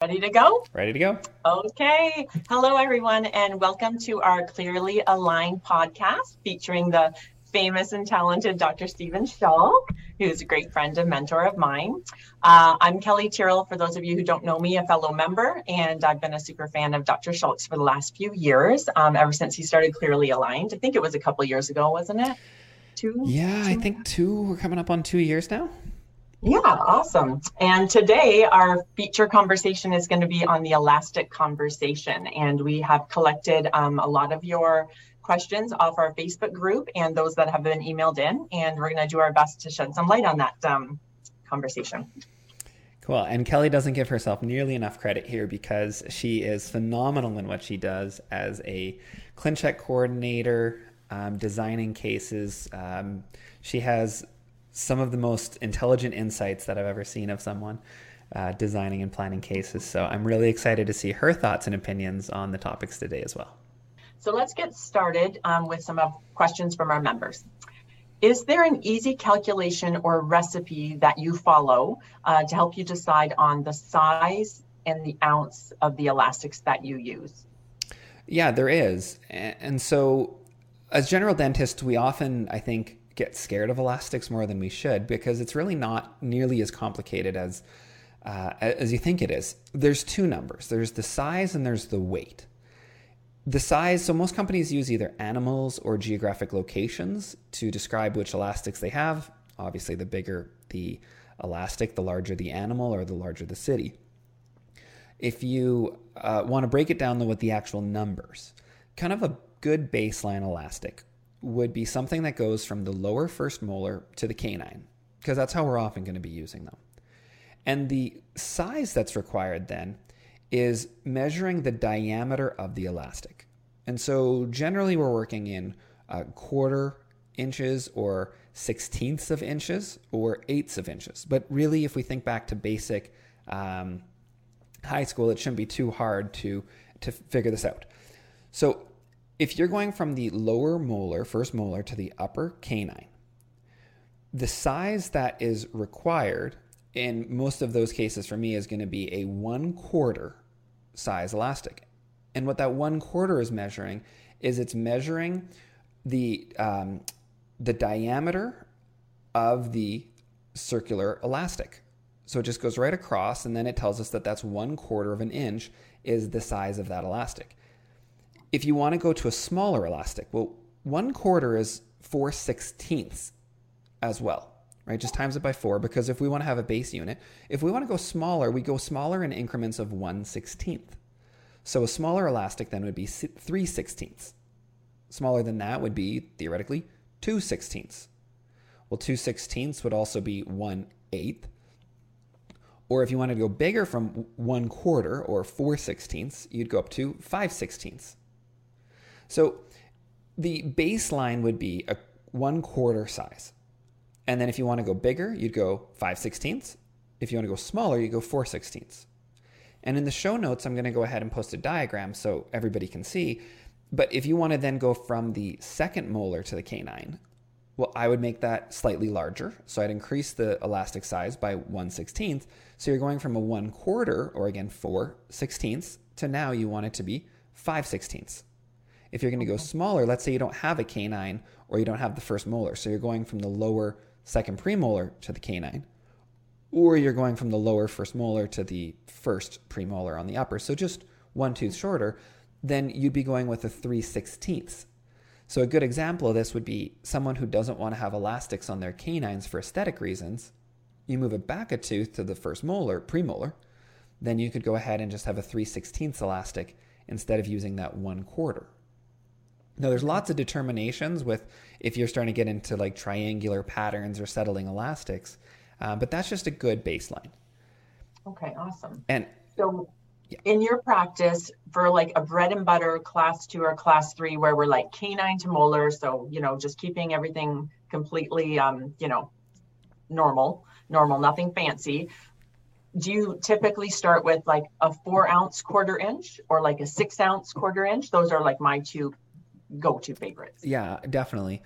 Ready to go? Ready to go. Okay. Hello, everyone, and welcome to our Clearly Aligned podcast featuring the famous and talented Dr. Stephen Schalk, who's a great friend and mentor of mine. Uh, I'm Kelley Tyrrell, for those of you who don't know me, a fellow member, and I've been a super fan of Dr. Schalk for the last few years, um, ever since he started Clearly Aligned. I think it was a couple years ago, wasn't it? Two? Yeah, two? I think two. We're coming up on two years now. Yeah, awesome. And today our feature conversation is going to be on the elastic conversation. And we have collected um, a lot of your questions off our Facebook group and those that have been emailed in. And we're going to do our best to shed some light on that um, conversation. Cool. And Kelley doesn't give herself nearly enough credit here because she is phenomenal in what she does as a ClinCheck coordinator, um, designing cases. Um, she has some of the most intelligent insights that I've ever seen of someone uh, designing and planning cases. So I'm really excited to see her thoughts and opinions on the topics today as well. So let's get started um, with some of questions from our members. Is there an easy calculation or recipe that you follow uh, to help you decide on the size and the ounce of the elastics that you use? Yeah, there is. And so, as general dentists, we often, I think, get scared of elastics more than we should because it's really not nearly as complicated as uh, as you think it is. There's two numbers. There's the size and there's the weight. The size, so most companies use either animals or geographic locations to describe which elastics they have. Obviously, the bigger the elastic, the larger the animal or the larger the city. If you uh, want to break it down though with the actual numbers, kind of a good baseline elastic would be something that goes from the lower first molar to the canine, because that's how we're often going to be using them. And the size that's required then is measuring the diameter of the elastic. And so generally we're working in uh, quarter inches or sixteenths of inches or eighths of inches. But really, if we think back to basic um, high school, it shouldn't be too hard to, to figure this out. So if you're going from the lower molar, first molar, to the upper canine, the size that is required in most of those cases for me is going to be a one quarter size elastic. And what that one quarter is measuring is it's measuring the um, the diameter of the circular elastic. So it just goes right across, and then it tells us that that's one quarter of an inch is the size of that elastic. If you want to go to a smaller elastic, well, one quarter is four sixteenths as well, right? Just times it by four because if we want to have a base unit, if we want to go smaller, we go smaller in increments of one sixteenth. So a smaller elastic then would be three sixteenths. Smaller than that would be theoretically two sixteenths. Well, two sixteenths would also be one eighth. Or if you wanted to go bigger from one quarter or four sixteenths, you'd go up to five sixteenths. So the baseline would be a one quarter size. And then if you want to go bigger, you'd go 5 sixteenths. If you want to go smaller, you go 4 sixteenths. And in the show notes, I'm going to go ahead and post a diagram so everybody can see. But if you want to then go from the second molar to the canine, well, I would make that slightly larger. So I'd increase the elastic size by 1 16th. So you're going from a 1 quarter, or again, 4 sixteenths, to now you want it to be 5 sixteenths. If you're going to go smaller, let's say you don't have a canine or you don't have the first molar. So you're going from the lower second premolar to the canine, or you're going from the lower first molar to the first premolar on the upper. So just one tooth shorter, then you'd be going with a 3 16ths. So a good example of this would be someone who doesn't want to have elastics on their canines for aesthetic reasons. You move it back a tooth to the first molar, premolar, then you could go ahead and just have a 3 16ths elastic instead of using that one quarter. Now, there's lots of determinations with if you're starting to get into like triangular patterns or settling elastics, uh, but that's just a good baseline. Okay, awesome. And so, yeah. in your practice, for like a bread and butter class two or class three, where we're like canine to molar, so you know, just keeping everything completely, um, you know, normal, normal, nothing fancy. Do you typically start with like a four ounce quarter inch or like a six ounce quarter inch? Those are like my two go-to favorites. Yeah, definitely.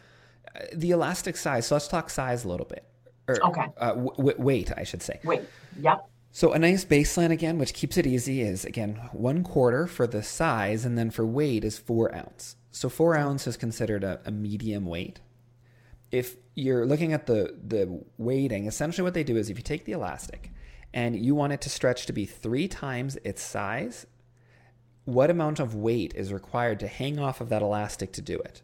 Uh, the elastic size. So let's talk size a little bit. Or, okay. Uh, w- weight, I should say. Weight. Yep. So a nice baseline again, which keeps it easy, is again one quarter for the size, and then for weight is four ounce. So four ounce is considered a, a medium weight. If you're looking at the the weighting, essentially what they do is if you take the elastic and you want it to stretch to be three times its size, what amount of weight is required to hang off of that elastic to do it?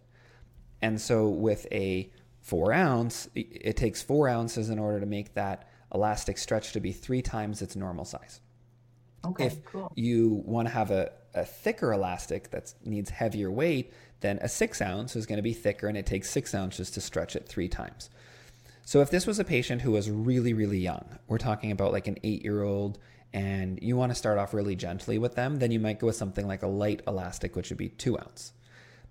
And so with a four ounce, it takes four ounces in order to make that elastic stretch to be three times its normal size. Okay, if cool. you want to have a, a thicker elastic that needs heavier weight, then a six ounce is going to be thicker and it takes six ounces to stretch it three times. So if this was a patient who was really, really young, we're talking about like an eight year old, and you want to start off really gently with them, then you might go with something like a light elastic, which would be two ounce.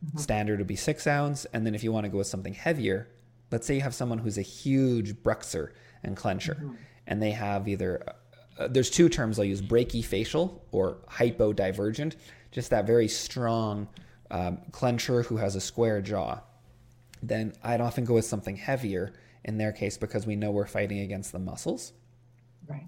Mm-hmm. Standard would be six ounce. And then if you want to go with something heavier, let's say you have someone who's a huge bruxer and clencher, mm-hmm. and they have either, uh, there's two terms I'll use brachyfacial or hypodivergent, just that very strong um, clencher who has a square jaw. Then I'd often go with something heavier in their case because we know we're fighting against the muscles. Right.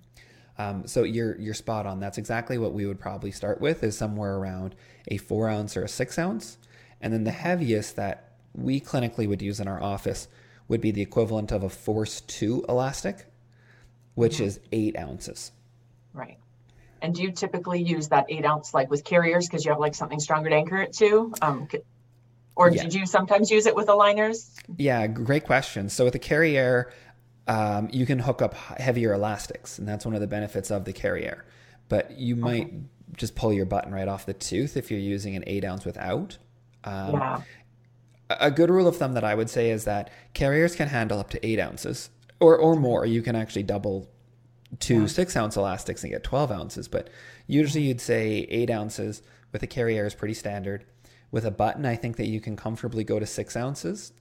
Um, so you're you're spot on. That's exactly what we would probably start with is somewhere around a four ounce or a six ounce, and then the heaviest that we clinically would use in our office would be the equivalent of a force two elastic, which mm-hmm. is eight ounces. Right. And do you typically use that eight ounce like with Carrieres because you have like something stronger to anchor it to? Um, or yeah. did you sometimes use it with aligners? Yeah, great question. So with a Carriere, um, you can hook up heavier elastics, and that's one of the benefits of the Carriere. But you might okay. just pull your button right off the tooth if you're using an eight ounce without. Um, yeah. A good rule of thumb that I would say is that Carrieres can handle up to eight ounces or, or more. You can actually double two yeah. six ounce elastics and get 12 ounces. But usually you'd say eight ounces with a Carriere is pretty standard. With a button, I think that you can comfortably go to six ounces.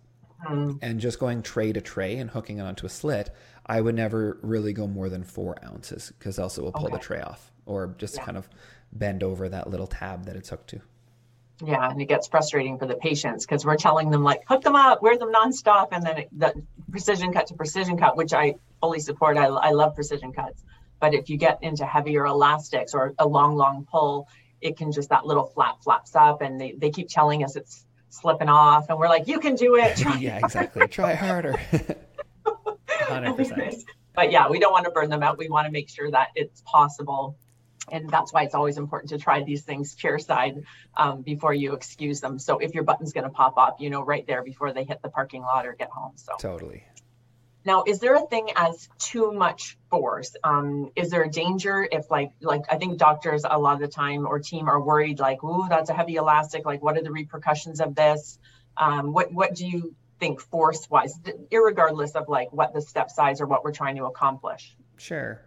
Mm. And just going tray to tray and hooking it onto a slit, I would never really go more than four ounces because else it will pull okay. the tray off or just yeah. kind of bend over that little tab that it's hooked to. Yeah, and it gets frustrating for the patients because we're telling them like hook them up, wear them nonstop, and then it, the precision cut to precision cut, which I fully support. I, I love precision cuts, but if you get into heavier elastics or a long, long pull, it can just that little flap flaps up and they, they keep telling us it's slipping off and we're like you can do it. Yeah exactly. Try harder. 100% but yeah we don't want to burn them out. We want to make sure that it's possible and that's why it's always important to try these things chair side um, before you excuse them. So if your button's going to pop up you know right there before they hit the parking lot or get home so. Totally now, is there a thing as too much force? Um, is there a danger if like like I think doctors a lot of the time or team are worried like, ooh, that's a heavy elastic. Like, what are the repercussions of this? Um, what what do you think force wise, regardless of like what the step size or what we're trying to accomplish? Sure.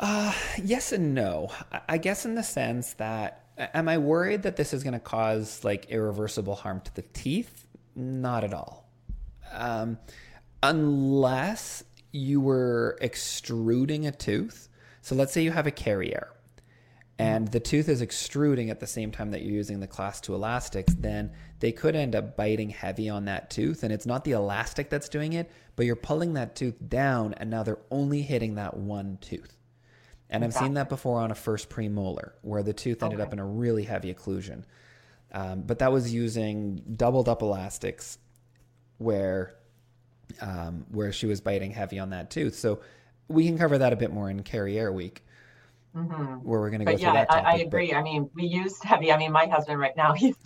Uh, yes and no. I guess in the sense that am I worried that this is going to cause like irreversible harm to the teeth? Not at all. Um, unless you were extruding a tooth. So let's say you have a Carriere and the tooth is extruding at the same time that you're using the class 2 elastics, then they could end up biting heavy on that tooth. And it's not the elastic that's doing it, but you're pulling that tooth down and now they're only hitting that one tooth. And I've seen that before on a first premolar where the tooth ended okay. up in a really heavy occlusion. Um, but that was using doubled up elastics where um, where she was biting heavy on that tooth. So we can cover that a bit more in Carriere Week. Mm-hmm. Where we're going to go but through yeah, that topic, I, I agree. But... I mean, we use heavy. I mean, my husband right now, he's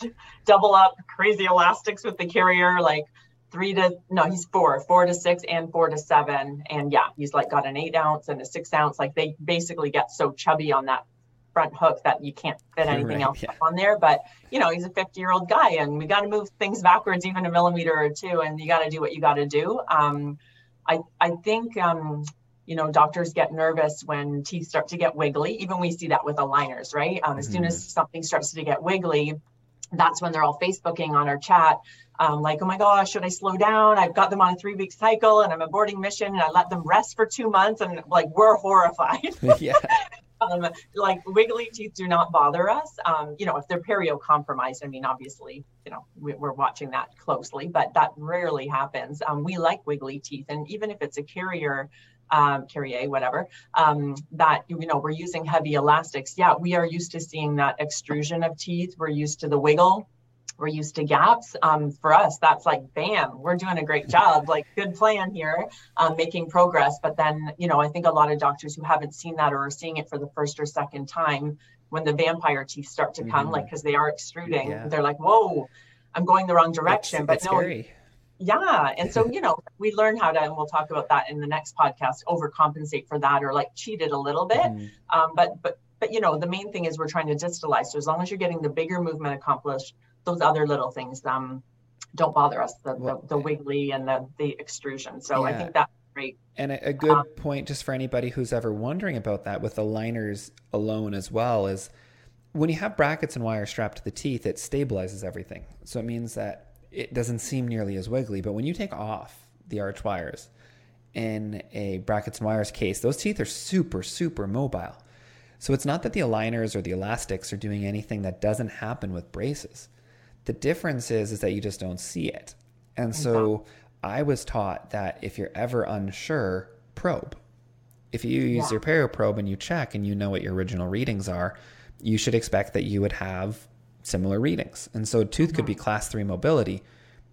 double up crazy elastics with the Carriere, like three to no, he's four, four to six, and four to seven. And yeah, he's like got an eight ounce and a six ounce. Like they basically get so chubby on that front hook that you can't fit anything right, else yeah. on there. But you know, he's a 50 year old guy, and we got to move things backwards even a millimeter or two, and you got to do what you got to do. Um, I I think um, you know doctors get nervous when teeth start to get wiggly. Even we see that with aligners, right? Um, as mm-hmm. soon as mm-hmm. something starts to get wiggly, that's when they're all Facebooking on our chat. Um, like, oh my gosh, should I slow down? I've got them on a three week cycle and I'm aborting mission and I let them rest for two months and like we're horrified. yeah. Um, like wiggly teeth do not bother us. Um, you know, if they're perio compromised, I mean, obviously, you know, we, are watching that closely, but that rarely happens. Um, we like wiggly teeth, and even if it's a Carriere, um, Carriere, whatever, um, that, you know, we're using heavy elastics. Yeah, we are used to seeing that extrusion of teeth. We're used to the wiggle. We're used to gaps. Um, for us, that's like, bam, we're doing a great job. Like, good plan here, um, making progress. But then, you know, I think a lot of doctors who haven't seen that or are seeing it for the first or second time, when the vampire teeth start to come, mm-hmm. like, because they are extruding, yeah. they're like, whoa, I'm going the wrong direction. It's, but no, scary yeah and so you know we learn how to and we'll talk about that in the next podcast overcompensate for that or like cheat it a little bit mm. um, but but but you know the main thing is we're trying to distalize so as long as you're getting the bigger movement accomplished those other little things um don't bother us the the, the, wiggly and the the extrusion so yeah. i think that's great and a, a good um, point just for anybody who's ever wondering about that with the liners alone as well is when you have brackets and wire strapped to the teeth it stabilizes everything so it means that it doesn't seem nearly as wiggly. But when you take off the arch wires in a brackets and wires case, those teeth are super, super mobile. So it's not that the aligners or the elastics are doing anything that doesn't happen with braces. The difference is is that you just don't see it. And so I was taught that if you're ever unsure, probe. If you use yeah. your perio probe and you check and you know what your original readings are, you should expect that you would have similar readings. And so a tooth could be mm-hmm. class three mobility,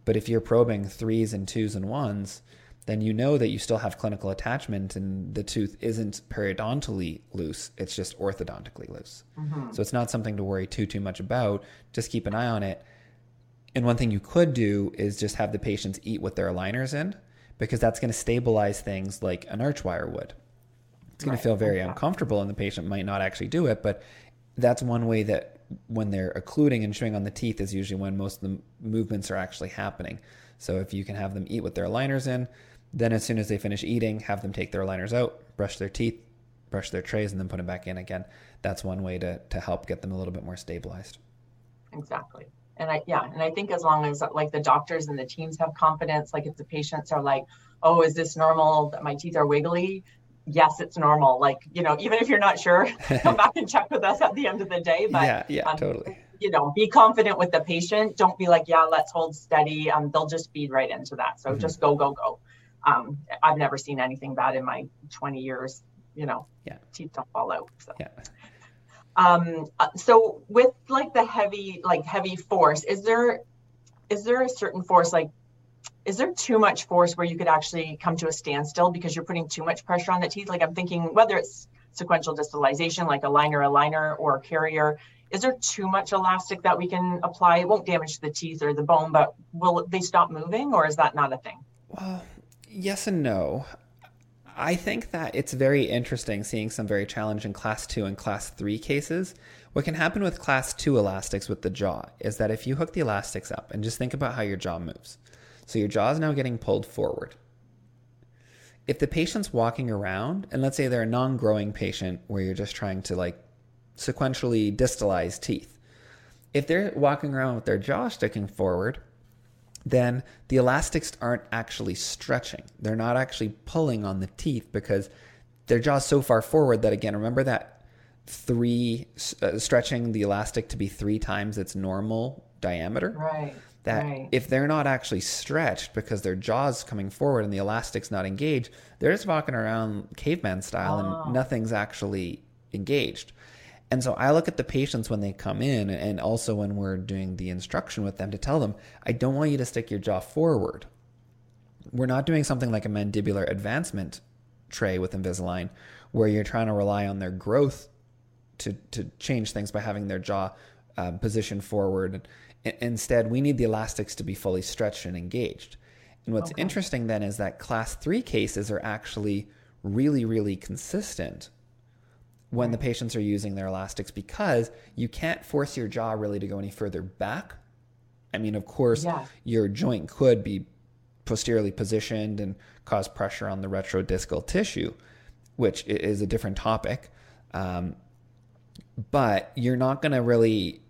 but if you're probing threes and twos and ones, then you know that you still have clinical attachment and the tooth isn't periodontally loose, it's just orthodontically loose. Mm-hmm. So it's not something to worry too too much about. Just keep an eye on it. And one thing you could do is just have the patients eat with their aligners in because that's going to stabilize things like an arch wire would. It's going right. to feel very uncomfortable and the patient might not actually do it, but that's one way that when they're occluding and chewing on the teeth is usually when most of the movements are actually happening. So if you can have them eat with their aligners in, then as soon as they finish eating, have them take their aligners out, brush their teeth, brush their trays, and then put them back in again. That's one way to to help get them a little bit more stabilized. Exactly. And I yeah, and I think as long as like the doctors and the teams have confidence, like if the patients are like, oh, is this normal that my teeth are wiggly? yes, it's normal. Like, you know, even if you're not sure, come back and check with us at the end of the day. But yeah, yeah, um, totally. You know, be confident with the patient. Don't be like, yeah, let's hold steady. Um, they'll just feed right into that. So mm-hmm. just go, go, go. Um, I've never seen anything bad in my 20 years. You know, yeah, teeth don't fall out. So. Yeah. Um, uh, so with like the heavy, like heavy force, is there, is there a certain force like is there too much force where you could actually come to a standstill because you're putting too much pressure on the teeth? Like I'm thinking whether it's sequential distalization, like a liner, a liner, or a Carriere, is there too much elastic that we can apply? It won't damage the teeth or the bone, but will they stop moving or is that not a thing? Well, yes and no. I think that it's very interesting seeing some very challenging class two and class three cases. What can happen with class two elastics with the jaw is that if you hook the elastics up and just think about how your jaw moves, so your jaw is now getting pulled forward. If the patient's walking around, and let's say they're a non growing patient where you're just trying to like sequentially distalize teeth, if they're walking around with their jaw sticking forward, then the elastics aren't actually stretching. They're not actually pulling on the teeth because their jaw's so far forward that, again, remember that three, uh, stretching the elastic to be three times its normal diameter? Right that right. if they're not actually stretched because their jaw's coming forward and the elastic's not engaged, they're just walking around caveman style oh. and nothing's actually engaged. And so I look at the patients when they come in and also when we're doing the instruction with them to tell them, I don't want you to stick your jaw forward. We're not doing something like a mandibular advancement tray with Invisalign where you're trying to rely on their growth to, to change things by having their jaw um, positioned forward Instead, we need the elastics to be fully stretched and engaged. And what's okay. interesting then is that class three cases are actually really, really consistent when the patients are using their elastics because you can't force your jaw really to go any further back. I mean, of course, yeah. your joint could be posteriorly positioned and cause pressure on the retrodiscal tissue, which is a different topic. Um, but you're not going to really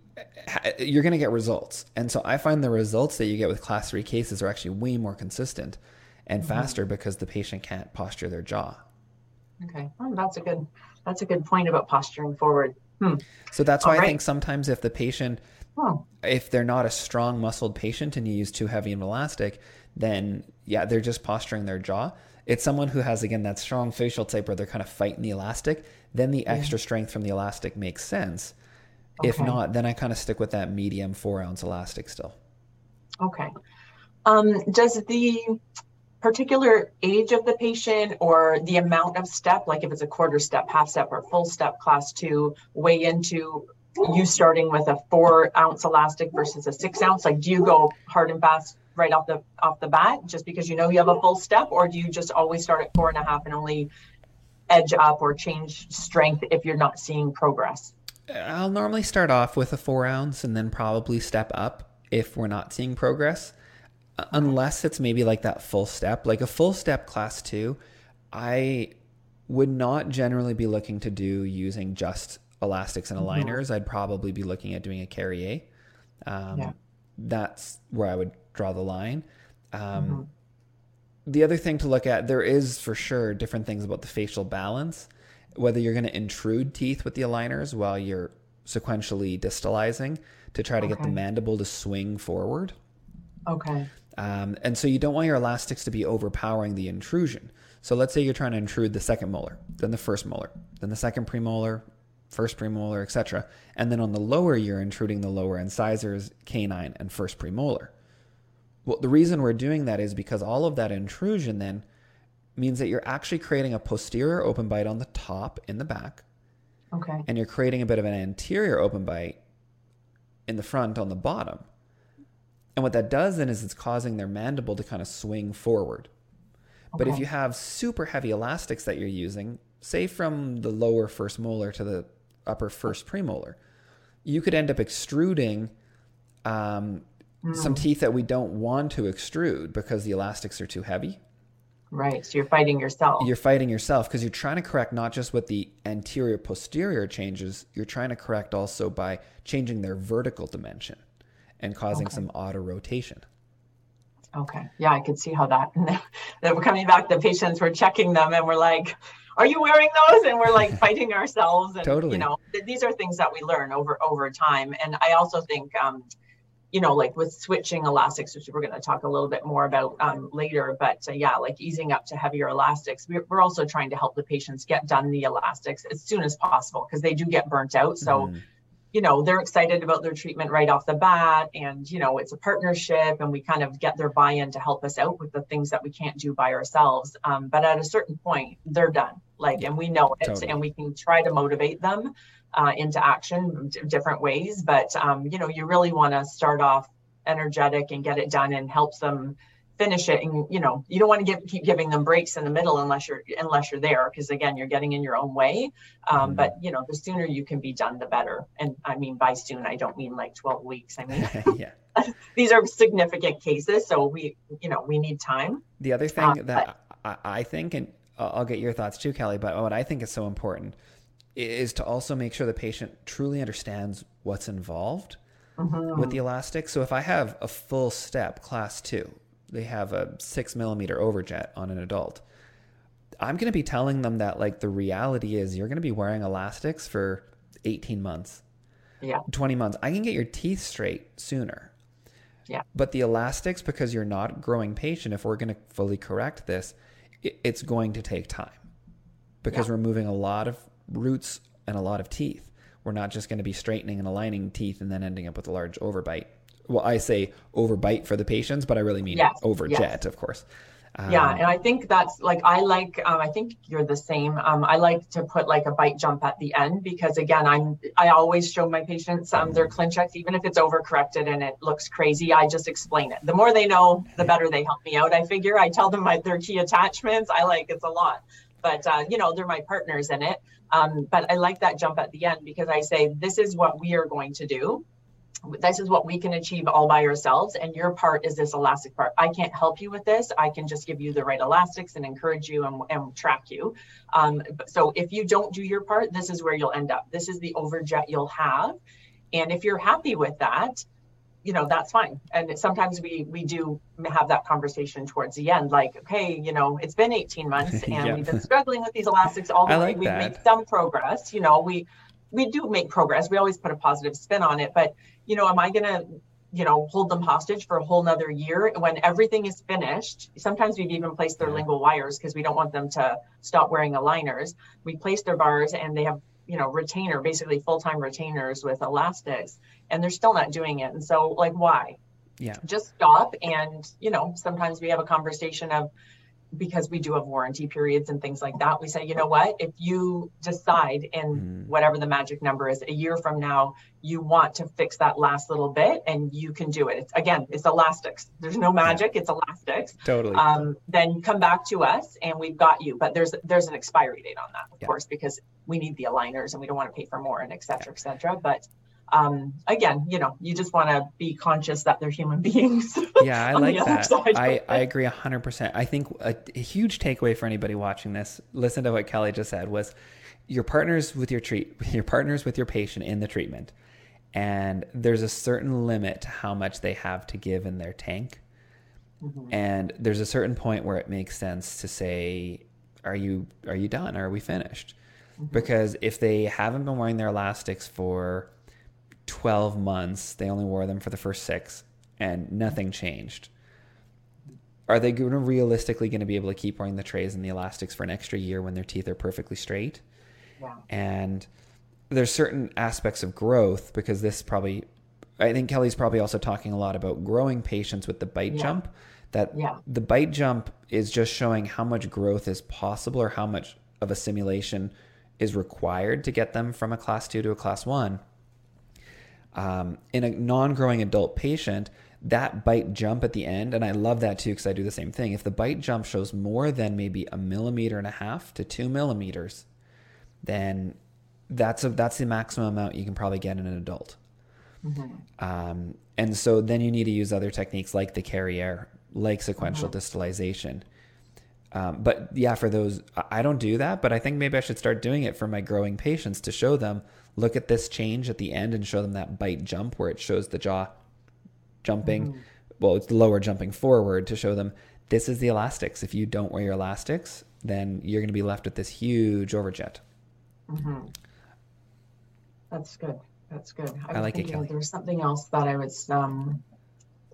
you're going to get results. And so I find the results that you get with class three cases are actually way more consistent and mm-hmm. faster because the patient can't posture their jaw. Okay, well, that's a good that's a good point about posturing forward. Hmm. So that's why All I right. think sometimes if the patient, if they're not a strong muscled patient and you use too heavy an elastic, then yeah, they're just posturing their jaw. It's someone who has again that strong facial type where they're kind of fighting the elastic. Then the extra strength from the elastic makes sense. Okay. If not, then I kind of stick with that medium four ounce elastic still. Okay. Um, does the particular age of the patient or the amount of step, like if it's a quarter step, half step, or full step class two, weigh into you starting with a four ounce elastic versus a six ounce? Like, do you go hard and fast right off the off the bat just because you know you have a full step, or do you just always start at four and a half and only edge up or change strength if you're not seeing progress? I'll normally start off with a four ounce and then probably step up if we're not seeing progress unless it's maybe like that full step, like a full step class two, I would not generally be looking to do using just elastics and mm-hmm. aligners. Mm-hmm. I'd probably be looking at doing a Carriere. Um, yeah. That's where I would draw the line. Um, mm-hmm. The other thing to look at, there is for sure different things about the facial balance. Whether you're going to intrude teeth with the aligners while you're sequentially distalizing to try to okay. get the mandible to swing forward. Okay. Um, and so you don't want your elastics to be overpowering the intrusion. So let's say you're trying to intrude the second molar, then the first molar, then the second premolar, first premolar, etc. And then on the lower, you're intruding the lower incisors, canine, and first premolar. Well, the reason we're doing that is because all of that intrusion then means that you're actually creating a posterior open bite on the top in the back. Okay. And you're creating a bit of an anterior open bite in the front on the bottom. And what that does then is it's causing their mandible to kind of swing forward. Okay. But if you have super heavy elastics that you're using, say from the lower first molar to the upper first premolar, you could end up extruding um, mm. some teeth that we don't want to extrude because the elastics are too heavy. Right. So you're fighting yourself. You're fighting yourself because you're trying to correct not just what the anterior posterior changes, you're trying to correct also by changing their vertical dimension and causing okay. some auto rotation. Okay. Yeah, I could see how that. that we're coming back. The patients were checking them, and we're like, "Are you wearing those?" And we're like fighting ourselves. And totally. you know, th- these are things that we learn over over time. And I also think, um, you know, like with switching elastics, which we're going to talk a little bit more about um, later. But uh, yeah, like easing up to heavier elastics. We're, we're also trying to help the patients get done the elastics as soon as possible because they do get burnt out. So. Mm you know they're excited about their treatment right off the bat and you know it's a partnership and we kind of get their buy-in to help us out with the things that we can't do by ourselves. Um, but at a certain point they're done. Like and we know it totally. and we can try to motivate them uh, into action d- different ways. But um, you know you really want to start off energetic and get it done and helps them finish it and you know you don't want to give, keep giving them breaks in the middle unless you're unless you're there because again you're getting in your own way. Um, mm-hmm. but you know the sooner you can be done the better. And i mean by soon i don't mean like 12 weeks. I mean yeah. these are significant cases so we you know we need time. The other thing um, that but, I, I think and i'll get your thoughts too kelley but what i think is so important is to also make sure the patient truly understands what's involved mm-hmm. with the elastic. So if i have a full step class two they have a six millimeter overjet on an adult. I'm going to be telling them that like the reality is you're going to be wearing elastics for 18 months. Yeah. 20 months. I can get your teeth straight sooner. Yeah. But the elastics, because you're not growing patient, if we're going to fully correct this, it's going to take time because yeah. we're moving a lot of roots and a lot of teeth. We're not just going to be straightening and aligning teeth and then ending up with a large overbite well, I say overbite for the patients, but I really mean yes, overjet, yes. of course. Um, yeah, and I think that's like I like. Um, I think you're the same. Um, I like to put like a bite jump at the end because again, I'm I always show my patients um, their ClinChecks, even if it's overcorrected and it looks crazy. I just explain it. The more they know, the better they help me out. I figure. I tell them my their key attachments. I like it's a lot, but uh, you know they're my partners in it. Um, but I like that jump at the end because I say this is what we are going to do this is what we can achieve all by ourselves and your part is this elastic part. I can't help you with this. I can just give you the right elastics and encourage you and, and track you. Um, so if you don't do your part this is where you'll end up. This is the overjet you'll have. And if you're happy with that you know that's fine. And sometimes we we do have that conversation towards the end like okay you know it's been 18 months and yeah. we've been struggling with these elastics all the I way. like we've that. made some progress you know we we do make progress we always put a positive spin on it but you know, am I going to you know, hold them hostage for a whole nother year when everything is finished. Sometimes we've even placed their lingual wires because we don't want them to stop wearing aligners. We place their bars and they have, you know, retainer, basically full-time retainers with elastics, and they're still not doing it. And so like why? Yeah. Just stop and, you know, sometimes we have a conversation of because we do have warranty periods and things like that, we say, you know what, if you decide in Mm. whatever the magic number is, a year from now, you want to fix that last little bit and you can do it. It's, again, it's elastics. There's no magic, it's elastics. Totally. Um, then come back to us and we've got you. But there's there's an expiry date on that, of Yeah. course, because we need the aligners and we don't want to pay for more and et cetera, et cetera. But um, again, you know, you just want to be conscious that they're human beings. yeah, I like that. I. I agree 100%. I think a, a huge takeaway for anybody watching this, listen to what Kelley just said, was your partners with your treat, your partners with your patient in the treatment. And there's a certain limit to how much they have to give in their tank. Mm-hmm. And there's a certain point where it makes sense to say, are you are you done? Are we finished? Mm-hmm. Because if they haven't been wearing their elastics for 12 months, they only wore them for the first six, and nothing changed. Are they going to realistically going to be able to keep wearing the trays and the elastics for an extra year when their teeth are perfectly straight? Yeah. And there's certain aspects of growth because this probably, I think Kelley's probably also talking a lot about growing patients with the bite Yeah. jump. That Yeah. the bite jump is just showing how much growth is possible or how much of a simulation is required to get them from a class two to a class one. Um, in a non-growing adult patient, that bite jump at the end, and I love that too because I do the same thing. If the bite jump shows more than maybe a millimeter and a half to two millimeters, then that's a, that's the maximum amount you can probably get in an adult. Um, and so then you need to use other techniques like the Carriere, like sequential distalization. Um, but yeah, for those, I don't do that, but I think maybe I should start doing it for my growing patients to show them, look at this change at the end and show them that bite jump where it shows the jaw jumping. Well, it's the lower jumping forward to show them this is the elastics. If you don't wear your elastics, then you're going to be left with this huge overjet. That's good. That's good. I was like it, thinking Kelley. There was something else that I was, um,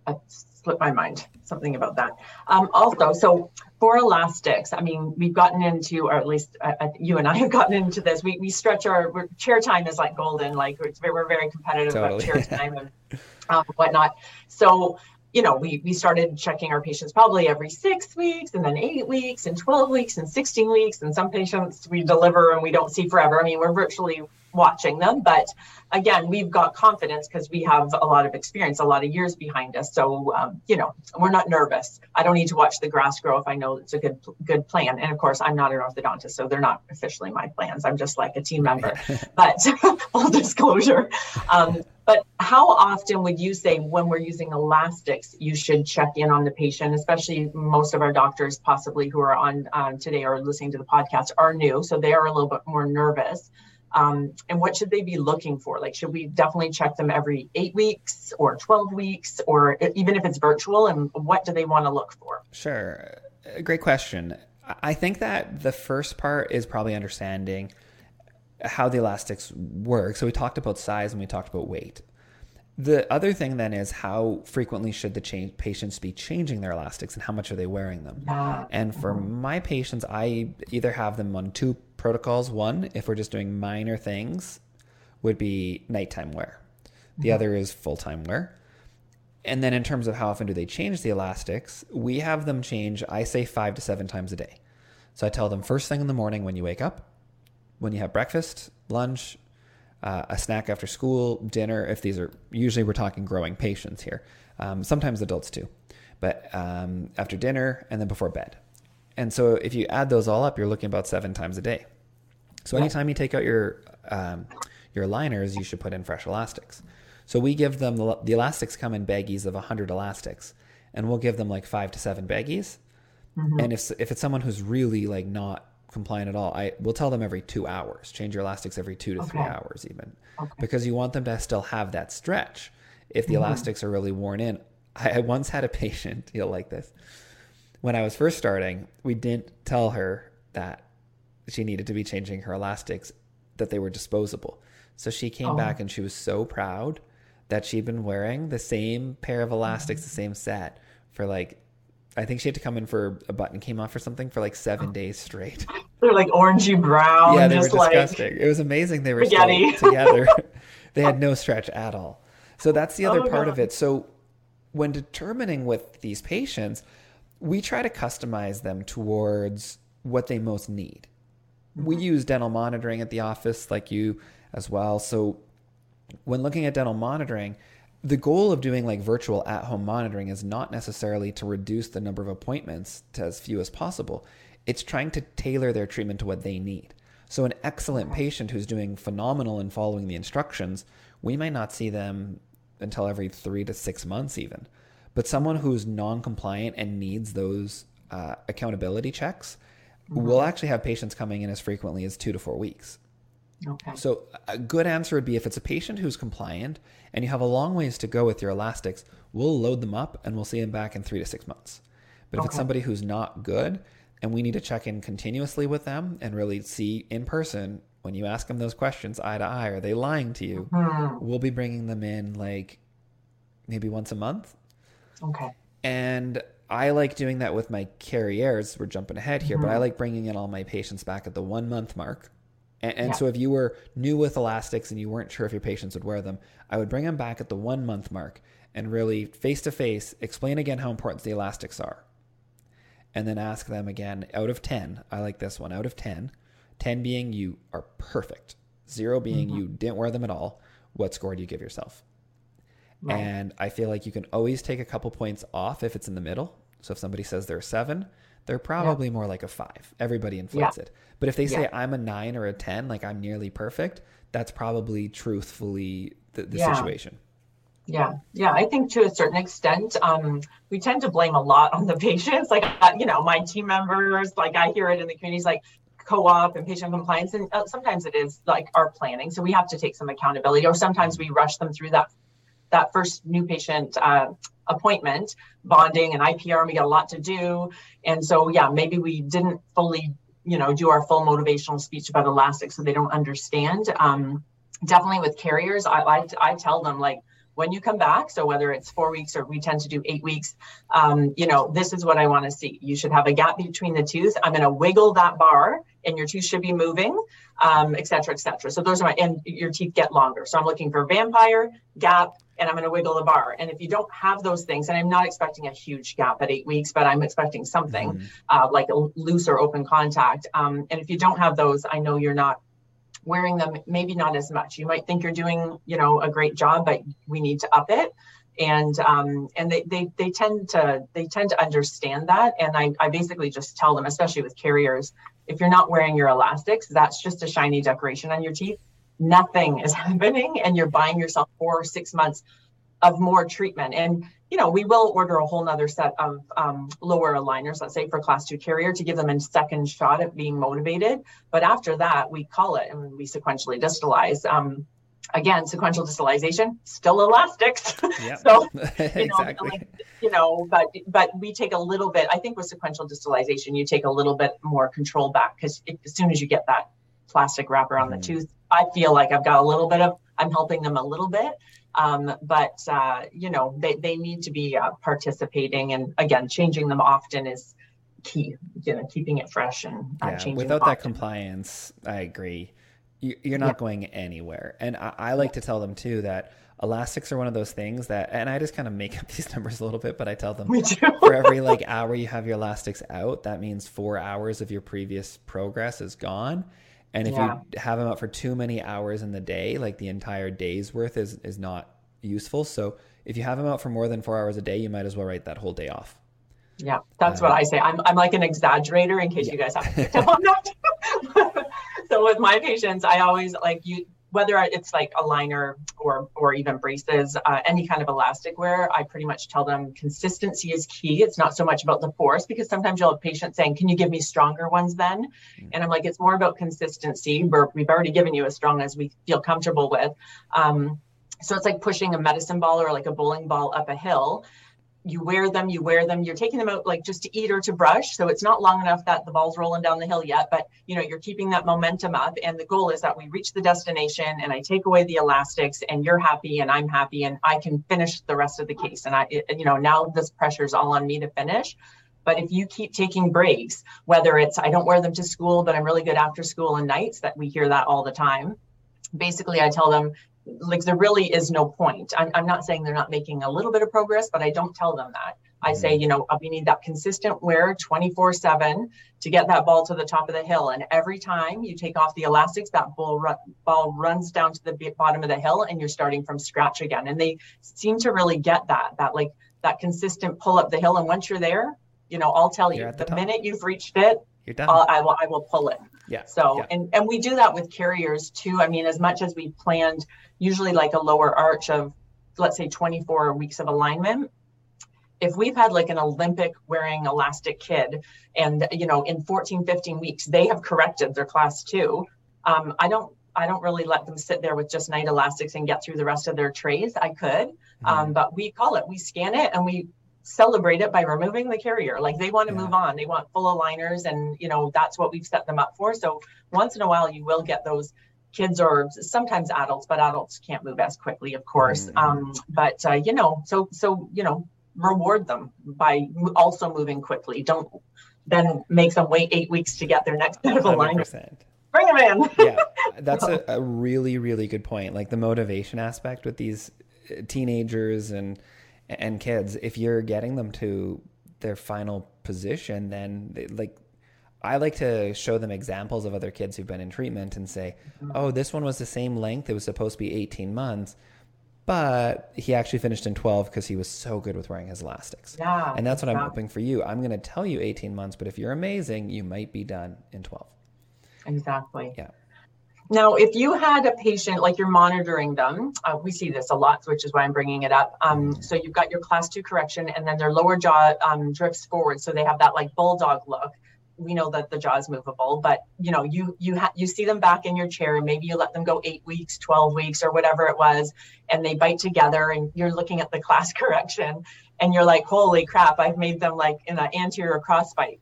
it slipped my mind, something about that. Um, also, so for elastics, I mean, we've gotten into, or at least uh, uh, you and I have gotten into this. We, we stretch our we're, chair time is like golden. Like very- we're very competitive Totally. about chair time and um, whatnot. So, you know, we, we started checking our patients probably every six weeks and then eight weeks and 12 weeks and 16 weeks. And some patients we deliver and we don't see forever. I mean, we're virtually watching them, but again, we've got confidence because we have a lot of experience, a lot of years behind us. So, um, you know, we're not nervous. I don't need to watch the grass grow if I know it's a good, good plan. And of course, I'm not an orthodontist, so they're not officially my plans. I'm just like a team member, but full disclosure. Um, but how often would you say when we're using elastics, you should check in on the patient, especially most of our doctors possibly who are on um, today or listening to the podcast are new. So they are a little bit more nervous. Um, and what should they be looking for? Like, should we definitely check them every eight weeks or 12 weeks, or even if it's virtual? And what do they want to look for? Sure. Great question. I- I think that the first part is probably understanding how the elastics work. So we talked about size and we talked about weight. The other thing then is how frequently should the change, patients be changing their elastics and how much are they wearing them? Yeah. And for my patients, I either have them on two protocols. One, if we're just doing minor things, would be nighttime wear. The other is full time wear. And then in terms of how often do they change the elastics, we have them change, I say five to seven times a day. So I tell them first thing in the morning when you wake up, when you have breakfast, lunch, uh, a snack after school, dinner. If these are usually we're talking growing patients here, um, sometimes adults too, but um, after dinner and then before bed. And so if you add those all up, you're looking about seven times a day. So anytime you take out your um, your liners, you should put in fresh elastics. So we give them the, the elastics come in baggies of 100 elastics, and we'll give them like five to seven baggies. And if if it's someone who's really like not compliant at all, I will tell them every two hours. Change your elastics every two to three hours, even Okay. because you want them to still have that stretch. If the elastics are really worn in, I, I once had a patient. You'll like this. When I was first starting, we didn't tell her that she needed to be changing her elastics, that they were disposable. So she came Oh. back and she was so proud that she'd been wearing the same pair of elastics, mm-hmm. the same set for like I think she had to come in for a button came off or something for like seven oh. days straight. They're like orangey brown. Yeah, they were disgusting. Like it was amazing. They were spaghetti. still together. they had no stretch at all. So that's the other oh, part God. of it. So when determining with these patients, we try to customize them towards what they most need. Mm-hmm. We use dental monitoring at the office, like you as well. So when looking at dental monitoring, the goal of doing like virtual at home monitoring is not necessarily to reduce the number of appointments to as few as possible. It's trying to tailor their treatment to what they need. So, an excellent patient who's doing phenomenal in following the instructions, we might not see them until every three to six months, even. But someone who's non compliant and needs those uh, accountability checks, mm-hmm. we'll actually have patients coming in as frequently as two to four weeks. Okay. So a good answer would be if it's a patient who's compliant and you have a long ways to go with your elastics, we'll load them up and we'll see them back in three to six months. But if it's somebody who's not good and we need to check in continuously with them and really see in person when you ask them those questions eye to eye, are they lying to you? Mm-hmm. We'll be bringing them in like maybe once a month. Okay. And I like doing that with my Carrieres. We're jumping ahead here, mm-hmm. but I mm-hmm. like bringing in all my patients back at the one month mark and, and yeah. so if you were new with elastics and you weren't sure if your patients would wear them, I would bring them back at the one month mark and really face to face explain again how important the elastics are. And then ask them again out of 10, I like this one, out of 10, 10 being you are perfect, zero being mm-hmm. you didn't wear them at all. What score do you give yourself? Right. And I feel like you can always take a couple points off if it's in the middle. So if somebody says they're seven, they're probably yeah. more like a five. Everybody inflates yeah. it. But if they say yeah. I'm a nine or a 10, like I'm nearly perfect, that's probably truthfully the, the situation. Yeah, yeah. I think to a certain extent, um, we tend to blame a lot on the patients. Like, uh, you know, my team members, like I hear it in the communities, like co-op and patient compliance, and uh, sometimes it is like our planning. So we have to take some accountability, or sometimes we rush them through that that first new patient uh, appointment, bonding and IPR, we got a lot to do. And so, yeah, maybe we didn't fully, you know, do our full motivational speech about elastic, so they don't understand. Um, definitely with Carrieres, I, I, I tell them like, when you come back so whether it's four weeks or we tend to do eight weeks um, you know this is what i want to see you should have a gap between the tooth i'm going to wiggle that bar and your tooth should be moving um, et cetera et cetera so those are my and your teeth get longer so i'm looking for vampire gap and I'm going to wiggle the bar. And if you don't have those things, and I'm not expecting a huge gap at eight weeks, but I'm expecting something mm-hmm. uh, like a loose or open contact. Um, and if you don't have those, I know you're not wearing them, maybe not as much. You might think you're doing, you know, a great job, but we need to up it. And um, and they, they they tend to they tend to understand that. And I, I basically just tell them, especially with Carrieres, if you're not wearing your elastics, that's just a shiny decoration on your teeth nothing is happening and you're buying yourself four or six months of more treatment. And, you know, we will order a whole nother set of um, lower aligners, let's say for class two Carriere to give them a second shot at being motivated. But after that, we call it and we sequentially distalize. Um, again, sequential distalization, still elastics. Yep. so, you know, exactly. like, you know, but but we take a little bit. I think with sequential distalization, you take a little bit more control back because as soon as you get that plastic wrapper on mm. the tooth, I feel like I've got a little bit of, I'm helping them a little bit. Um, but, uh, you know, they, they need to be uh, participating. And again, changing them often is key, you know, keeping it fresh and uh, yeah, changing Without that compliance, I agree. You're not yeah. going anywhere. And I, I like to tell them too that elastics are one of those things that and i just kind of make up these numbers a little bit but i tell them for every like hour you have your elastics out that means four hours of your previous progress is gone and if yeah. you have them out for too many hours in the day, like the entire day's worth is is not useful. So if you have them out for more than four hours a day, you might as well write that whole day off. Yeah, that's uh, what I say. I'm I'm like an exaggerator in case yeah. you guys haven't picked up on that. so with my patients, I always like you whether it's like a liner or or even braces, uh, any kind of elastic wear, I pretty much tell them consistency is key. It's not so much about the force because sometimes you'll have patients saying, "Can you give me stronger ones then?" Mm-hmm. And I'm like, it's more about consistency. We're, we've already given you as strong as we feel comfortable with. Um, so it's like pushing a medicine ball or like a bowling ball up a hill you wear them, you wear them, you're taking them out like just to eat or to brush. So it's not long enough that the ball's rolling down the hill yet, but you know, you're keeping that momentum up. And the goal is that we reach the destination and I take away the elastics and you're happy and I'm happy and I can finish the rest of the case. And I, it, you know, now this pressure's all on me to finish. But if you keep taking breaks, whether it's I don't wear them to school, but I'm really good after school and nights, that we hear that all the time. Basically, I tell them like there really is no point. I'm, I'm not saying they're not making a little bit of progress, but I don't tell them that. I say, mm-hmm. you know, we need that consistent wear 24 7 to get that ball to the top of the hill. And every time you take off the elastics, that ball, run, ball runs down to the bottom of the hill and you're starting from scratch again. And they seem to really get that, that like that consistent pull up the hill. And once you're there, you know, I'll tell you the, the minute you've reached it, you're done. I'll, I will, I will pull it. Yeah. So, yeah. and, and we do that with Carrieres too. I mean, as much as we planned usually like a lower arch of, let's say 24 weeks of alignment, if we've had like an Olympic wearing elastic kid and, you know, in 14, 15 weeks, they have corrected their class two. Um, I don't, I don't really let them sit there with just night elastics and get through the rest of their trays. I could, mm-hmm. um, but we call it, we scan it and we celebrate it by removing the Carriere. Like they want to yeah. move on. They want full aligners and you know that's what we've set them up for. So once in a while you will get those kids or sometimes adults, but adults can't move as quickly, of course. Mm-hmm. Um, but uh, you know, so so you know, reward them by also moving quickly. Don't then make them wait eight weeks to get their next bit of alignment. Bring them in. yeah, that's a, a really really good point. Like the motivation aspect with these uh, teenagers and and kids, if you're getting them to their final position, then they, like I like to show them examples of other kids who've been in treatment and say, mm-hmm. "Oh, this one was the same length. It was supposed to be 18 months." But he actually finished in 12 because he was so good with wearing his elastics. Yeah, and that's what I'm hoping for you. I'm going to tell you 18 months, but if you're amazing, you might be done in 12. Exactly. Yeah. Now, if you had a patient, like you're monitoring them, uh, we see this a lot, which is why I'm bringing it up. Um, so you've got your class two correction, and then their lower jaw um, drifts forward, so they have that like bulldog look. We know that the jaw is movable, but you know, you you ha- you see them back in your chair, and maybe you let them go eight weeks, twelve weeks, or whatever it was, and they bite together, and you're looking at the class correction, and you're like, holy crap, I've made them like in an anterior cross bite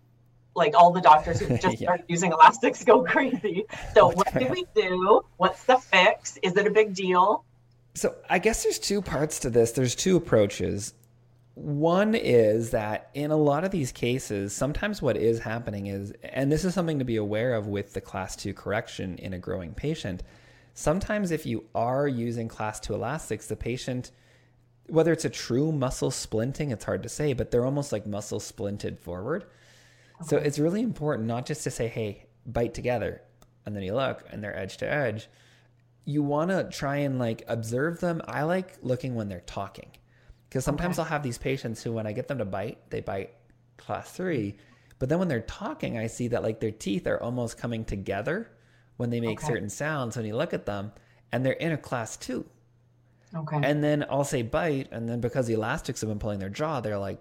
like all the doctors who just yeah. started using elastics go crazy. So oh, what do we do? What's the fix? Is it a big deal? So I guess there's two parts to this. There's two approaches. One is that in a lot of these cases, sometimes what is happening is, and this is something to be aware of with the class two correction in a growing patient. Sometimes if you are using class two elastics, the patient, whether it's a true muscle splinting, it's hard to say, but they're almost like muscle splinted forward. So it's really important not just to say, hey, bite together, and then you look and they're edge to edge. You want to try and like observe them. I like looking when they're talking because sometimes okay. I'll have these patients who, when I get them to bite, they bite class three. But then when they're talking, I see that like their teeth are almost coming together when they make okay. certain sounds. When you look at them, and they're in a class two. Okay. And then I'll say bite, and then because the elastics have been pulling their jaw, they're like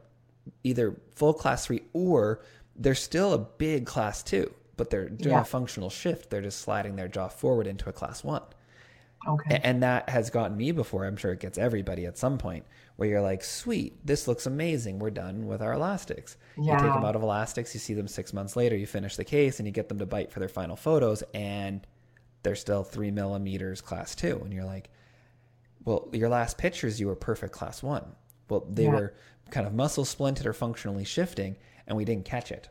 either full class three or they're still a big class two, but they're doing yeah. a functional shift. They're just sliding their jaw forward into a class one. Okay. And that has gotten me before. I'm sure it gets everybody at some point where you're like, sweet, this looks amazing. We're done with our elastics. Yeah. You take them out of elastics, you see them six months later, you finish the case and you get them to bite for their final photos and they're still three millimeters class two. And you're like, well, your last pictures, you were perfect class one. Well, they yeah. were kind of muscle splinted or functionally shifting and we didn't catch it.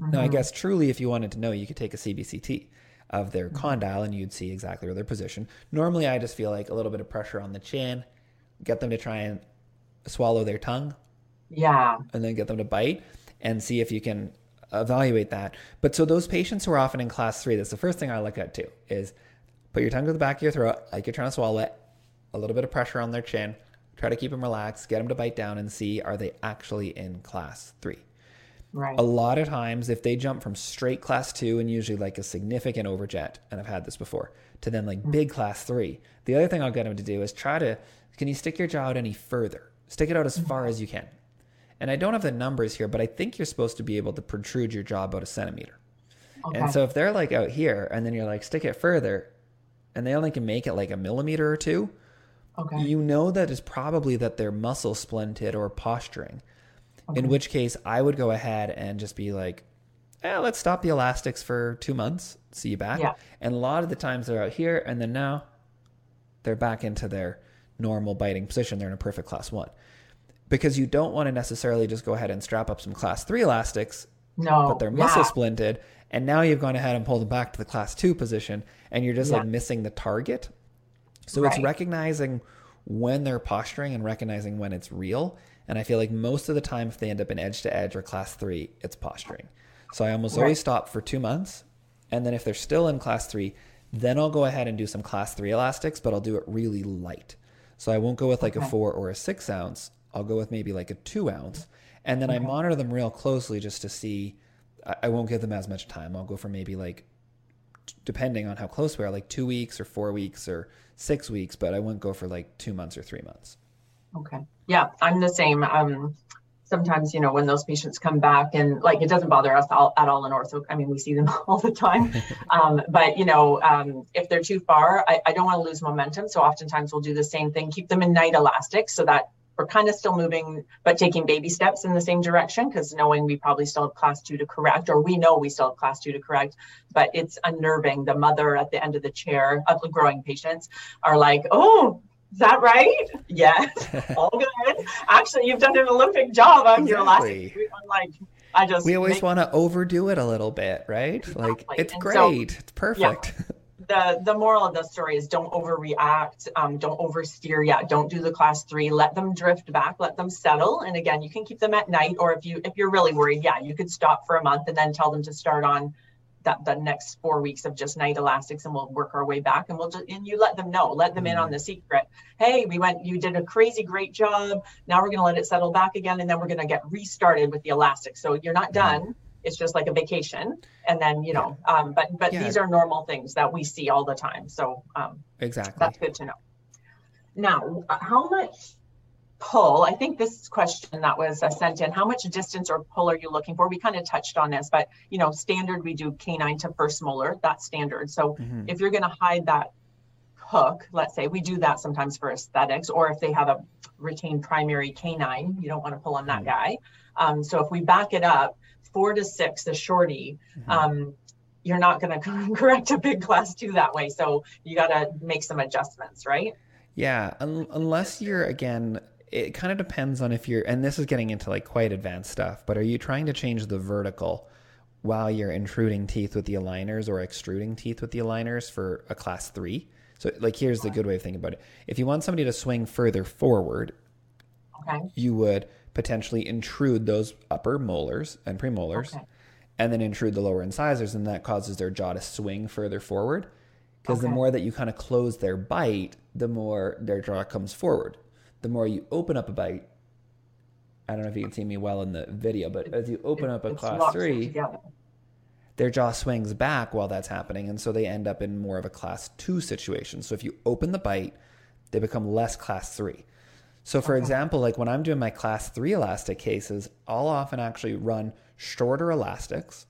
Mm-hmm. Now, I mm-hmm. guess truly, if you wanted to know, you could take a CBCT of their condyle and you'd see exactly where they're positioned. Normally, I just feel like a little bit of pressure on the chin, get them to try and swallow their tongue. Yeah. And then get them to bite and see if you can evaluate that. But so those patients who are often in class three, that's the first thing I look at too, is put your tongue to the back of your throat, like you're trying to swallow it, a little bit of pressure on their chin, try to keep them relaxed, get them to bite down and see are they actually in class three. Right. A lot of times, if they jump from straight class two and usually like a significant overjet, and I've had this before, to then like mm. big class three, the other thing I'll get them to do is try to can you stick your jaw out any further? Stick it out as mm-hmm. far as you can. And I don't have the numbers here, but I think you're supposed to be able to protrude your jaw about a centimeter. Okay. And so if they're like out here and then you're like, stick it further, and they only can make it like a millimeter or two, Okay. you know that it's probably that they're muscle splinted or posturing. In which case, I would go ahead and just be like, eh, let's stop the elastics for two months, see you back. Yeah. And a lot of the times they're out here, and then now they're back into their normal biting position. They're in a perfect class one. Because you don't want to necessarily just go ahead and strap up some class three elastics, No. but they're yeah. muscle splinted, and now you've gone ahead and pulled them back to the class two position, and you're just like missing the target. So it's recognizing when they're posturing and recognizing when it's real. And I feel like most of the time, if they end up in edge to edge or class three, it's posturing. So I almost Right. always stop for two months. And then if they're still in class three, then I'll go ahead and do some class three elastics, but I'll do it really light. So I won't go with like a four or a six ounce. I'll go with maybe like a two ounce. And then I monitor them real closely just to see. I I won't give them as much time. I'll go for maybe like depending on how close we are, like two weeks or four weeks or six weeks, but I wouldn't go for like two months or three months. Okay. Yeah, I'm the same. Um, sometimes, you know, when those patients come back and like, it doesn't bother us all, at all in ortho. I mean, we see them all the time. Um, but you know, um, if they're too far, I, I don't want to lose momentum. So oftentimes we'll do the same thing, keep them in night elastics so that we're kind of still moving, but taking baby steps in the same direction because knowing we probably still have class two to correct, or we know we still have class two to correct, but it's unnerving. The mother at the end of the chair of the growing patients are like, oh, is that right? Yes, all good. Actually, you've done an Olympic job on your last. I'm like, I just We always make- want to overdo it a little bit, right? Like it's And so- great, it's perfect. the the moral of the story is don't overreact, um, don't oversteer yet, don't do the class three. Let them drift back, let them settle. And again, you can keep them at night, or if you if you're really worried, yeah, you could stop for a month and then tell them to start on that the next four weeks of just night elastics and we'll work our way back and we'll just and you let them know let them in on the secret. Hey we went you did a crazy great job. Now we're going to let it settle back again and then we're going to get restarted with the elastics so you're not done. It's just like a vacation. And then you know um, but but Yeah. these are normal things that we see all the time. So um, exactly. that's good to know. Now how much pull i think this question that was uh, sent in how much distance or pull are you looking for we kind of touched on this but you know standard we do canine to first molar that's standard so Mhm. if you're going to hide that hook let's say we do that sometimes for aesthetics or if they have a retained primary canine you don't want to pull on that Mhm. guy um, so if we back it up four to six the shorty Mhm. um, you're not going to correct a big class two that way so you got to make some adjustments right Yeah, un- unless you're again, it kind of depends on if you're, and this is getting into like quite advanced stuff. But are you trying to change the vertical while you're intruding teeth with the aligners or extruding teeth with the aligners for a class three? So, like, here's the good way of thinking about it: if you want somebody to swing further forward, okay you would potentially intrude those upper molars and premolars, Okay. and then intrude the lower incisors, and that causes their jaw to swing further forward. Because the more that you kind of close their bite, the more their jaw comes forward. The more you open up a bite, I don't know if you can see me well in the video, but as you open up a It class three, together. their jaw swings back while that's happening, and so they end up in more of a class two situation. So if you open the bite, they become less class three. So for example, like when I'm doing my class three elastic cases, I'll often actually run shorter elastics,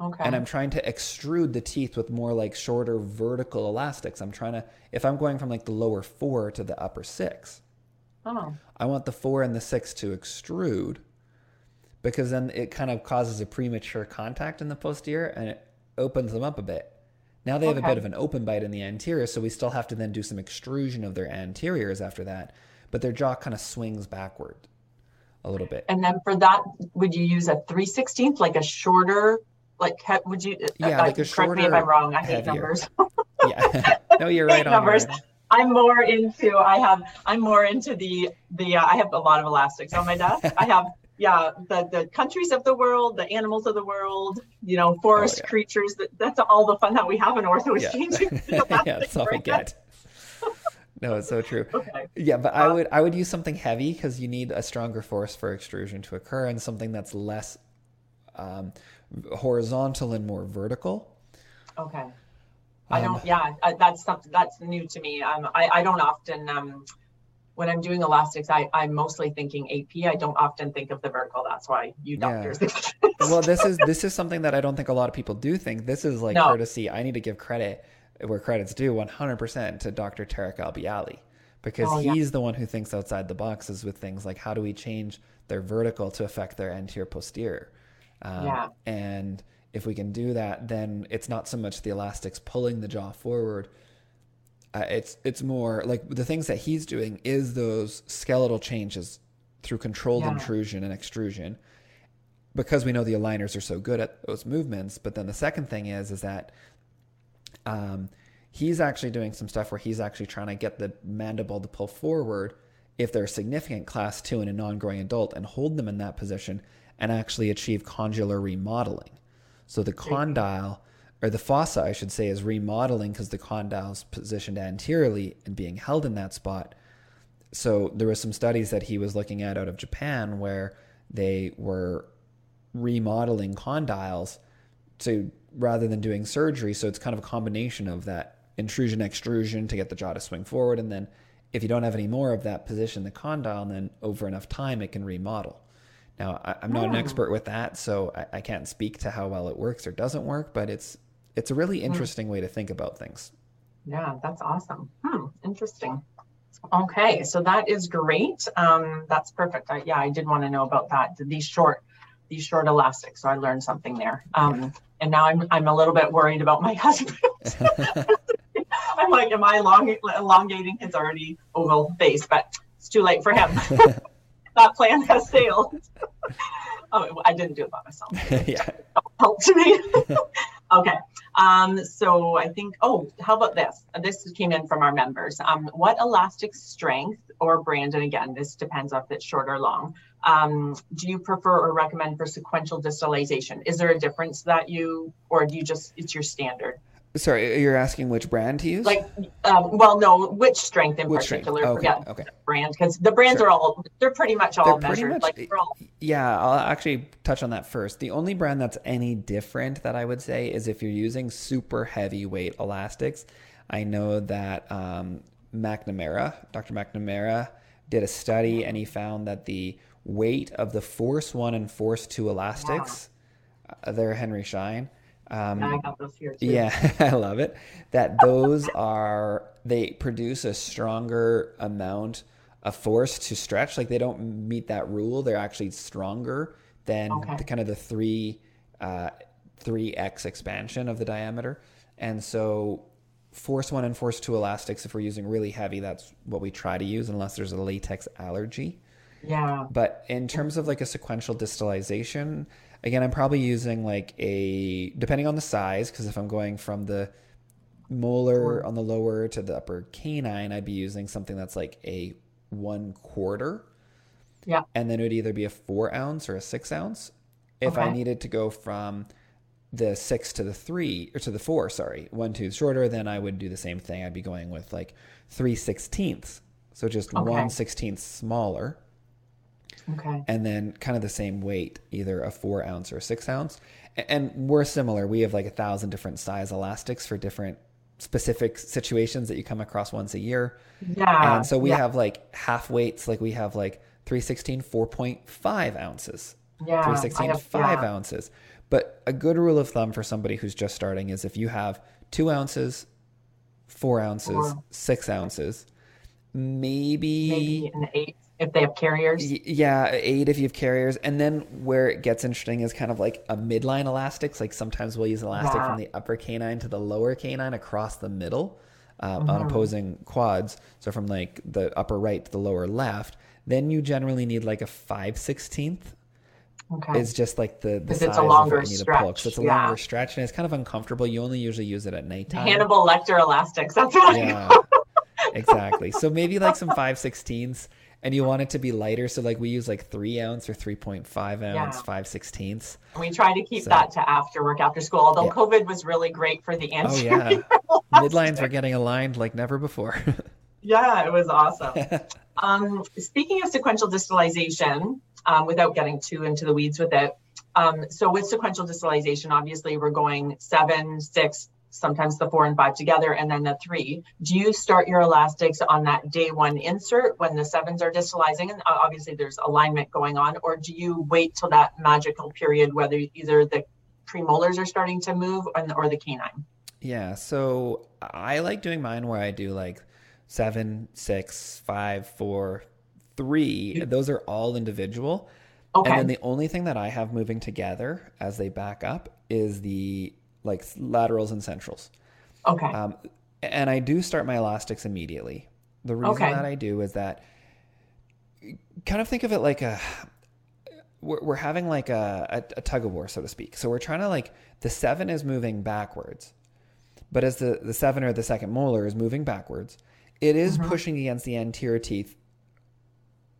okay and I'm trying to extrude the teeth with more like shorter vertical elastics. I'm trying to, if I'm going from like the lower four to the upper six, oh I want the four and the six to extrude because then it kind of causes a premature contact in the posterior and it opens them up a bit. Now they have a bit of an open bite in the anterior, so we still have to then do some extrusion of their anteriors after that, but their jaw kind of swings backward a little bit. and then for that would you use a 316th like a shorter like would you Yeah, uh, like a correct me if i'm wrong i hate heavier. numbers Yeah. no, you're right on. numbers. right on. I'm more into I have I'm more into the the uh, I have a lot of elastics on my desk. I have yeah the the countries of the world, the animals of the world, you know, forest Oh, yeah. creatures. That that's all the fun that we have in ortho is Yeah. changing. yeah, that's all we get. No, it's so true. Okay. Yeah, but I Uh, would I would use something heavy because you need a stronger force for extrusion to occur, and something that's less um, horizontal and more vertical. Okay. I Um, don't. Yeah, uh, that's something that's new to me. Um, I I don't often um. When I'm doing elastics, I, I'm mostly thinking AP. I don't often think of the vertical. That's why you Yeah. well, this is this is something that I don't think a lot of people do think. This is like No. courtesy. I need to give credit where credit's due, 100% to Dr. Tarek Albiali, because oh, he's the one who thinks outside the boxes with things like how do we change their vertical to affect their anterior posterior. Um, yeah. And if we can do that, then it's not so much the elastics pulling the jaw forward. Uh, it's it's more like the things that he's doing is those skeletal changes through controlled yeah. intrusion and extrusion because we know the aligners are so good at those movements. But then the second thing is is that um, he's actually doing some stuff where he's actually trying to get the mandible to pull forward if they're a significant class two in a non-growing adult and hold them in that position and actually achieve condylar remodeling. So the condyle or the fossa, I should say, is remodeling because the condyle is positioned anteriorly and being held in that spot. So there were some studies that he was looking at out of Japan where they were remodeling condyles to rather than doing surgery. So it's kind of a combination of that intrusion extrusion to get the jaw to swing forward, and then if you don't have any more of that position, the condyle, then over enough time, it can remodel. Now, I, am not an hmm. expert with that, so I, I, can't speak to how well it works or doesn't work, but it's it's a really hmm. interesting way to think about things. Yeah, that's awesome. Hmm, interesting. Okay, so that is great. Um, that's perfect. I, yeah, I did want to know about that. These short these short elastics. So I learned something there. Um, and now I'm, I'm a little bit worried about my husband. I'm like, am I long, elongating his already oval face? But it's too late for him. that plan has failed. oh, I didn't do it by myself. yeah. Help to me. okay. Um, so I think, oh, how about this? This came in from our members. Um, what elastic strength or brand, and again, this depends if it's short or long, um, do you prefer or recommend for sequential distalization? Is there a difference that you, or do you just, it's your standard? Sorry, you're asking which brand to use? Like, um, well, no, which strength in which particular? Strength? Okay, Forget okay. brand because the brands sure. are all they're pretty much all they're measured. Much, like, all... Yeah, I'll actually touch on that first. The only brand that's any different that I would say is if you're using super heavyweight elastics. I know that um, McNamara, Dr. McNamara, did a study and he found that the weight of the Force One and Force Two elastics, wow. uh, they're Henry Schein um, I got those here too. Yeah, I love it. That those are they produce a stronger amount of force to stretch. Like they don't meet that rule. They're actually stronger than okay. the kind of the three uh, three x expansion of the diameter. And so force one and force two elastics, if we're using really heavy, that's what we try to use unless there's a latex allergy. Yeah. But in terms of like a sequential distalization, Again, I'm probably using like a, depending on the size, because if I'm going from the molar on the lower to the upper canine, I'd be using something that's like a one quarter. Yeah. And then it would either be a four ounce or a six ounce. If okay. I needed to go from the six to the three or to the four, sorry, one tooth shorter, then I would do the same thing. I'd be going with like three sixteenths. So just okay. one sixteenth smaller. Okay. And then kind of the same weight, either a four ounce or a six ounce. And we're similar. We have like a thousand different size elastics for different specific situations that you come across once a year. Yeah. And so we yeah. have like half weights, like we have like 316, 4.5 ounces. Yeah. 316, have, 5 yeah. ounces. But a good rule of thumb for somebody who's just starting is if you have two ounces, four ounces, four. six ounces, maybe, maybe an eight if they have Carrieres. Yeah, eight if you have Carrieres. And then where it gets interesting is kind of like a midline elastics. Like sometimes we'll use elastic yeah. from the upper canine to the lower canine across the middle uh, mm-hmm. on opposing quads. So from like the upper right to the lower left. Then you generally need like a five sixteenth. Okay. Is just like the the size it's a longer of need stretch. to pull. So it's a yeah. longer stretch and it's kind of uncomfortable. You only usually use it at nighttime. Hannibal Lecter elastics. That's what yeah. exactly. So maybe like some five sixteenths and you want it to be lighter. So like we use like three ounce or three point five ounce, yeah. five sixteenths. We try to keep so, that to after work, after school. Although yeah. COVID was really great for the answer. Oh yeah, midlines were getting aligned like never before. yeah, it was awesome. um, speaking of sequential distalization, um, without getting too into the weeds with it. Um, so with sequential distalization, obviously we're going seven, six, sometimes the four and five together, and then the three. Do you start your elastics on that day one insert when the sevens are distalizing? And uh, obviously there's alignment going on, or do you wait till that magical period, whether either the premolars are starting to move or the canine? Yeah, so I like doing mine where I do like seven, six, five, four, three. Mm-hmm. Those are all individual. Okay. And then the only thing that I have moving together as they back up is the like laterals and centrals. Okay. Um, and I do start my elastics immediately. The reason Okay. that I do is that kind of think of it like a we're, we're having like a, a, a tug of war, so to speak. So we're trying to like the seven is moving backwards, but as the the seven or the second molar is moving backwards, it is pushing against the anterior teeth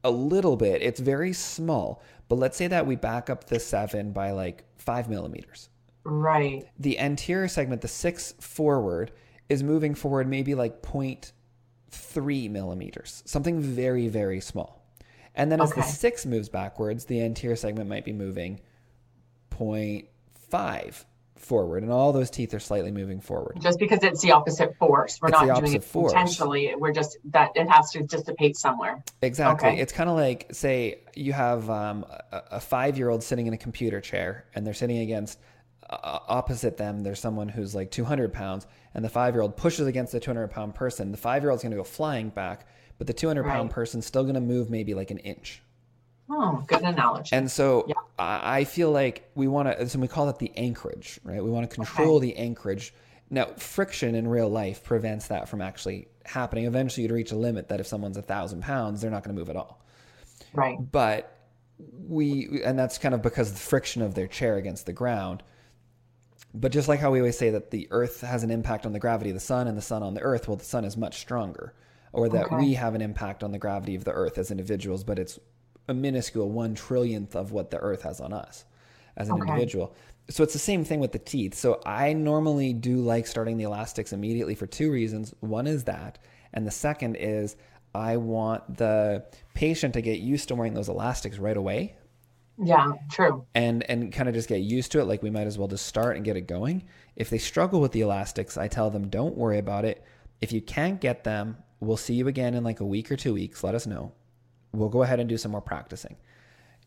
a little bit. It's very small, but let's say that we back up the seven by like five millimeters right. the anterior segment, the six forward, is moving forward maybe like 0.3 millimeters, something very, very small. And then as the Okay. six moves backwards, the anterior segment might be moving 0.5 forward, and all those teeth are slightly moving forward. Just because it's the opposite force, we're It's the not doing it force. intentionally. We're just that it has to dissipate somewhere. Exactly. Okay. It's kind of like, say, you have um, a, a five year old sitting in a computer chair and they're sitting against, uh, opposite them, there's someone who's like 200 pounds, and the five year old pushes against the 200 pound person. The five year old's going to go flying back, but the 200 pound Right. person's still going to move maybe like an inch. Oh, good analogy. And so Yeah. I feel like we want to, so we call that the anchorage, right? We want to control the anchorage. Now, friction in real life prevents that from actually happening. Eventually, you'd reach a limit that if someone's a thousand pounds, they're not going to move at all. right. But we, and that's kind of because of the friction of their chair against the ground. But just like how we always say that the earth has an impact on the gravity of the sun and the sun on the earth, well, the sun is much stronger. Or that Okay. we have an impact on the gravity of the earth as individuals, but it's a minuscule one trillionth of what the earth has on us as an Okay. individual. So it's the same thing with the teeth. So I normally do like starting the elastics immediately for two reasons. One is that, and the second is I want the patient to get used to wearing those elastics right away Yeah, true. and and kind of just get used to it like we might as well just start and get it going. If they struggle with the elastics i tell them don't worry about it. If you can't get them we'll see you again in like a week or two weeks. Let us know. We'll go ahead and do some more practicing.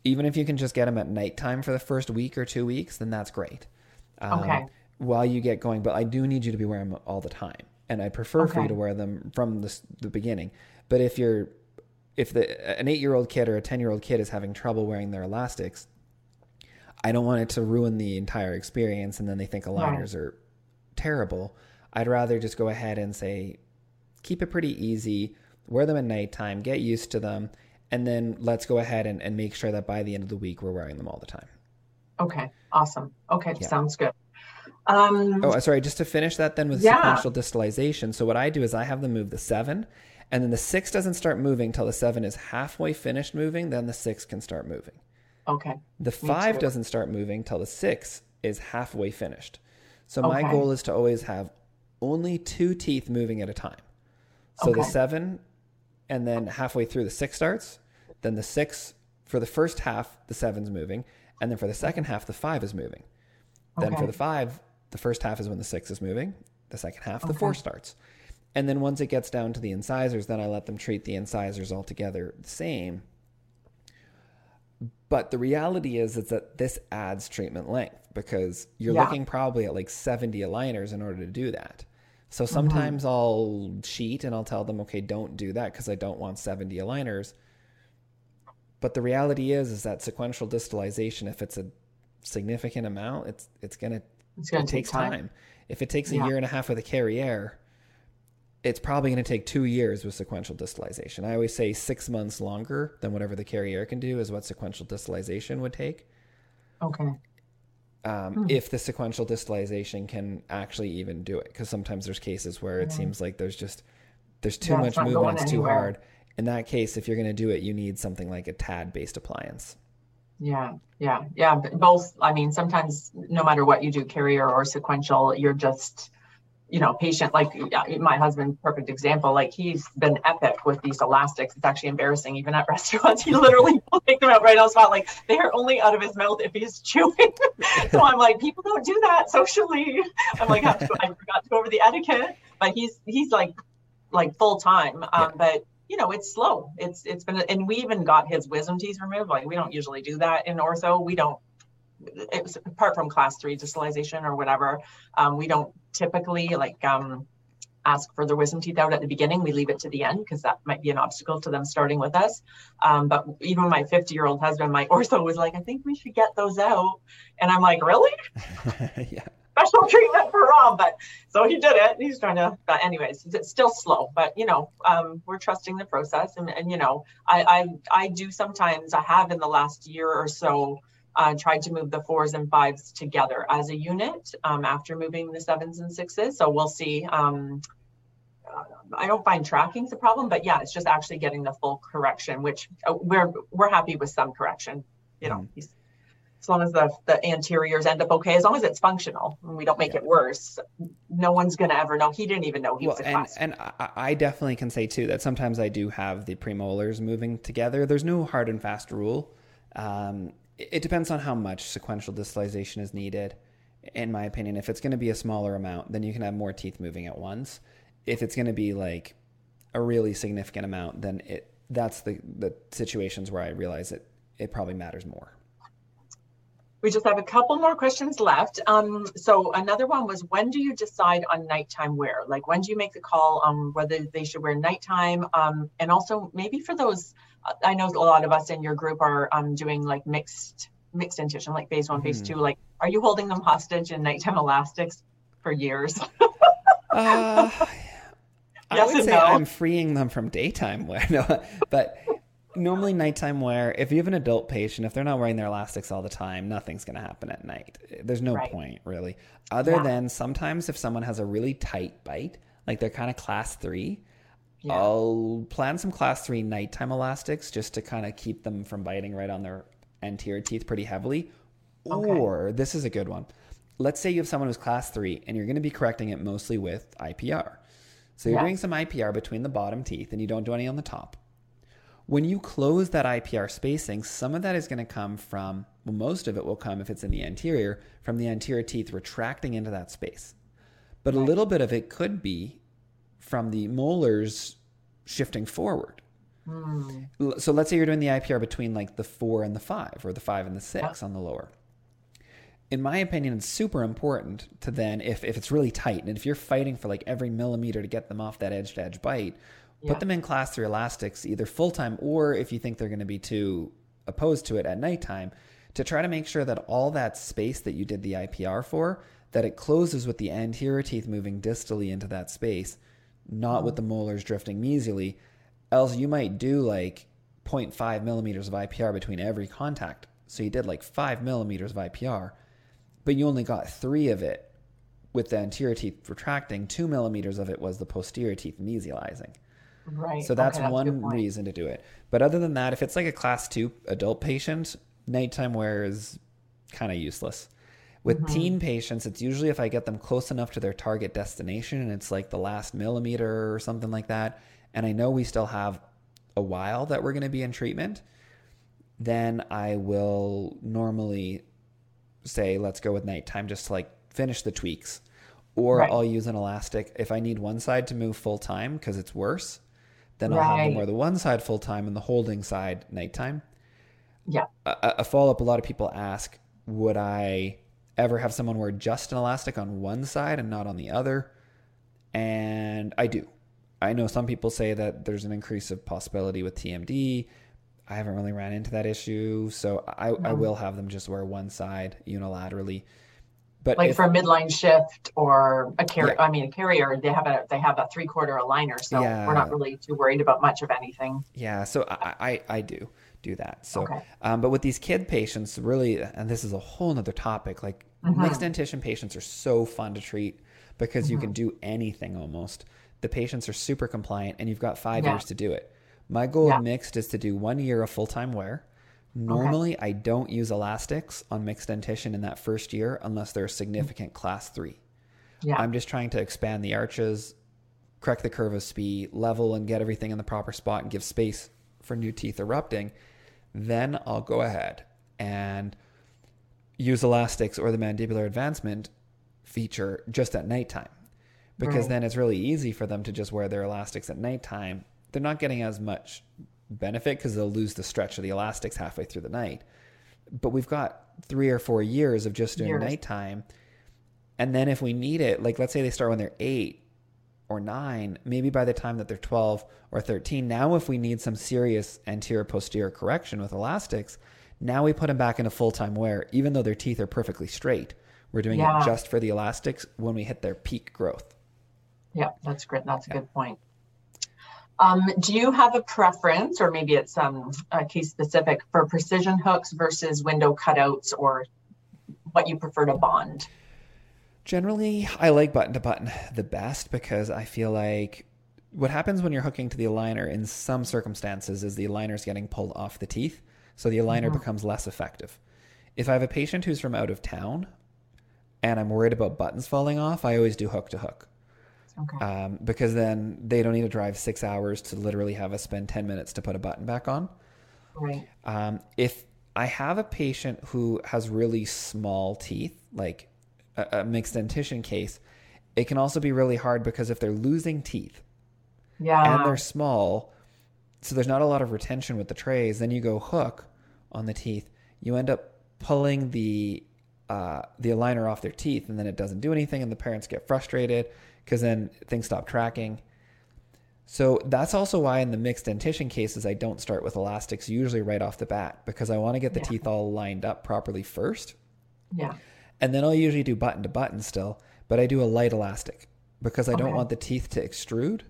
Even if you can just get them at nighttime for the first week or two weeks then that's great. Um, Okay. while you get going but i do need you to be wearing them all the time and i prefer for you to wear them from the, the beginning. But if you're if the an eight year old kid or a ten year old kid is having trouble wearing their elastics, I don't want it to ruin the entire experience and then they think aligners are terrible. I'd rather just go ahead and say, keep it pretty easy, wear them at nighttime, get used to them, and then let's go ahead and, and make sure that by the end of the week we're wearing them all the time. Okay. Awesome. Okay. Yeah. Sounds good. Um, Oh, sorry, just to finish that then with Yeah. sequential distalization. So what I do is I have them move the seven, and then the six doesn't start moving till the seven is halfway finished moving, then the six can start moving. okay. The five doesn't start moving till the six is halfway finished. So my goal is to always have only two teeth moving at a time. So the seven, and then halfway through the six starts. Then the six for the first half, the seven's moving, and then for the second half, the five is moving. Then for the five, the first half is when the six is moving. The second half, the four starts. And then once it gets down to the incisors, then I let them treat the incisors altogether the same. But the reality is, is that this adds treatment length because you're Yeah. looking probably at like 70 aligners in order to do that. So Mm-hmm. sometimes I'll cheat and I'll tell them, okay, don't do that because I don't want 70 aligners. But the reality is, is that sequential distalization, if it's a significant amount, it's it's gonna It's it to take takes time. time. If it takes a Yeah. year and a half with a Carriere, it's probably going to take two years with sequential distalization. I always say six months longer than whatever the Carriere can do is what sequential distalization would take. Okay. Um, Hmm. If the sequential distalization can actually even do it, because sometimes there's cases where it seems like there's just there's too Yeah, much movement, it's too hard. In that case, if you're going to do it, you need something like a TAD based appliance. Yeah, yeah, yeah. Both, I mean, sometimes no matter what you do, Carriere or sequential, you're just, you know, patient. Like my husband, perfect example. Like he's been epic with these elastics. It's actually embarrassing, even at restaurants. He literally will take them out right on the spot. Like they are only out of his mouth if he's chewing. so I'm like, people don't do that socially. I'm like, I forgot to go over the etiquette. But he's he's like, like full time. Um, But you know, it's slow. It's it's been, and we even got his wisdom teeth removed. Like we don't usually do that in ortho. We don't. It was apart from class three distalization or whatever. Um, we don't typically like um, ask for their wisdom teeth out at the beginning. We leave it to the end because that might be an obstacle to them starting with us. Um, but even my 50 year old husband, my ortho, was like, I think we should get those out. And I'm like, really? yeah. Special treatment for Rob. But so he did it. He's trying to, but anyways, it's still slow. But, you know, um, we're trusting the process. And, and you know, I, I, I do sometimes, I have in the last year or so, uh, tried to move the fours and fives together as a unit um, after moving the sevens and sixes. So we'll see. Um, uh, I don't find tracking's a problem, but yeah, it's just actually getting the full correction, which uh, we're we're happy with some correction. You know, mm. as long as the the anteriors end up okay, as long as it's functional and we don't make yeah. it worse, no one's gonna ever know. He didn't even know he well, was a and, class. And I, I definitely can say too that sometimes I do have the premolars moving together. There's no hard and fast rule. Um, it, depends on how much sequential distalization is needed. In my opinion, if it's going to be a smaller amount, then you can have more teeth moving at once if it's going to be like a really significant amount, then it that's the the situations where I realize it it probably matters more. We just have a couple more questions left. Um, so another one was when do you decide on nighttime wear? Like when do you make the call on whether they should wear nighttime? Um, and also maybe for those, I know a lot of us in your group are um, doing like mixed mixed dentition, like phase one, phase two. Like, are you holding them hostage in nighttime elastics for years? uh, I would say no. I'm freeing them from daytime wear. No, but normally nighttime wear, if you have an adult patient, if they're not wearing their elastics all the time, nothing's going to happen at night. There's no right. point really. Other yeah. than sometimes if someone has a really tight bite, like they're kind of class three, yeah. I'll plan some class three nighttime elastics just to kind of keep them from biting right on their anterior teeth pretty heavily. Okay. Or this is a good one. Let's say you have someone who's class three and you're going to be correcting it mostly with IPR. So you're yeah. doing some IPR between the bottom teeth and you don't do any on the top. When you close that IPR spacing, some of that is going to come from, well, most of it will come if it's in the anterior, from the anterior teeth retracting into that space. But right. a little bit of it could be from the molars shifting forward. Mm. So let's say you're doing the IPR between like the four and the five, or the five and the six on the lower in my opinion, it's super important to then, if, if it's really tight and if you're fighting for like every millimeter to get them off that edge to edge bite, yeah. put them in class through elastics either full time or if you think they're going to be too opposed to it at nighttime, to try to make sure that all that space that you did the IPR for, that it closes with the anterior teeth moving distally into that space, not mm-hmm. with the molars drifting mesially. Else you might do like 0.5 millimeters of IPR between every contact. So you did like five millimeters of IPR but you only got three of it with the anterior teeth retracting. Two millimeters of it was the posterior teeth mesializing. Right. So that's, okay, that's one reason to do it. But other than that, if it's like a class two adult patient, nighttime wear is kind of useless. With mm-hmm. teen patients, it's usually if I get them close enough to their target destination and it's like the last millimeter or something like that, and I know we still have a while that we're going to be in treatment, then I will normally say let's go with nighttime just to like finish the tweaks or right. I'll use an elastic if I need one side to move full time because it's worse. Then I'll right. have them wear the one side full time and the holding side nighttime. Yeah. A, a follow up. A lot of people ask, would I ever have someone wear just an elastic on one side and not on the other? And I do. I know some people say that there's an increase of possibility with TMD. I haven't really ran into that issue, so I, no. I will have them just wear one side unilaterally. But like if, for a midline shift or a Carriere, yeah. I mean a Carriere, they have a they have a three quarter aligner, so yeah. we're not really too worried about much of anything. Yeah, so I I, I do do that. So, okay. um, but with these kid patients, really, and this is a whole nother topic. Like mm-hmm. mixed dentition patients are so fun to treat because mm-hmm. you can do anything almost. The patients are super compliant, and you've got five yeah. years to do it. My goal yeah. mixed is to do one year of full time wear. Normally, okay. I don't use elastics on mixed dentition in that first year unless they're a significant class three. Yeah. I'm just trying to expand the arches, correct the curve of Spee, level and get everything in the proper spot and give space for new teeth erupting. Then I'll go ahead and use elastics or the mandibular advancement feature just at nighttime because right. then it's really easy for them to just wear their elastics at nighttime they're not getting as much benefit because they'll lose the stretch of the elastics halfway through the night. But we've got three or four years of just doing years. nighttime. And then if we need it, like let's say they start when they're eight or nine, maybe by the time that they're 12 or 13, now if we need some serious anterior posterior correction with elastics, now we put them back in a full time wear, even though their teeth are perfectly straight. We're doing yeah. it just for the elastics when we hit their peak growth. Yeah, that's great. That's a yeah. good point. Um, do you have a preference, or maybe it's um, case specific, for precision hooks versus window cutouts, or what you prefer to bond? Generally, I like button to button the best because I feel like what happens when you're hooking to the aligner in some circumstances is the aligner is getting pulled off the teeth, so the aligner mm-hmm. becomes less effective. If I have a patient who's from out of town and I'm worried about buttons falling off, I always do hook to hook. Okay. Um, because then they don't need to drive six hours to literally have us spend 10 minutes to put a button back on. Right. Um, if I have a patient who has really small teeth, like a, a, mixed dentition case, it can also be really hard because if they're losing teeth yeah. and they're small, so there's not a lot of retention with the trays, then you go hook on the teeth, you end up pulling the uh, the aligner off their teeth and then it doesn't do anything and the parents get frustrated because then things stop tracking. So that's also why in the mixed dentition cases, I don't start with elastics usually right off the bat because I want to get the yeah. teeth all lined up properly first. Yeah. And then I'll usually do button to button still, but I do a light elastic because I okay. don't want the teeth to extrude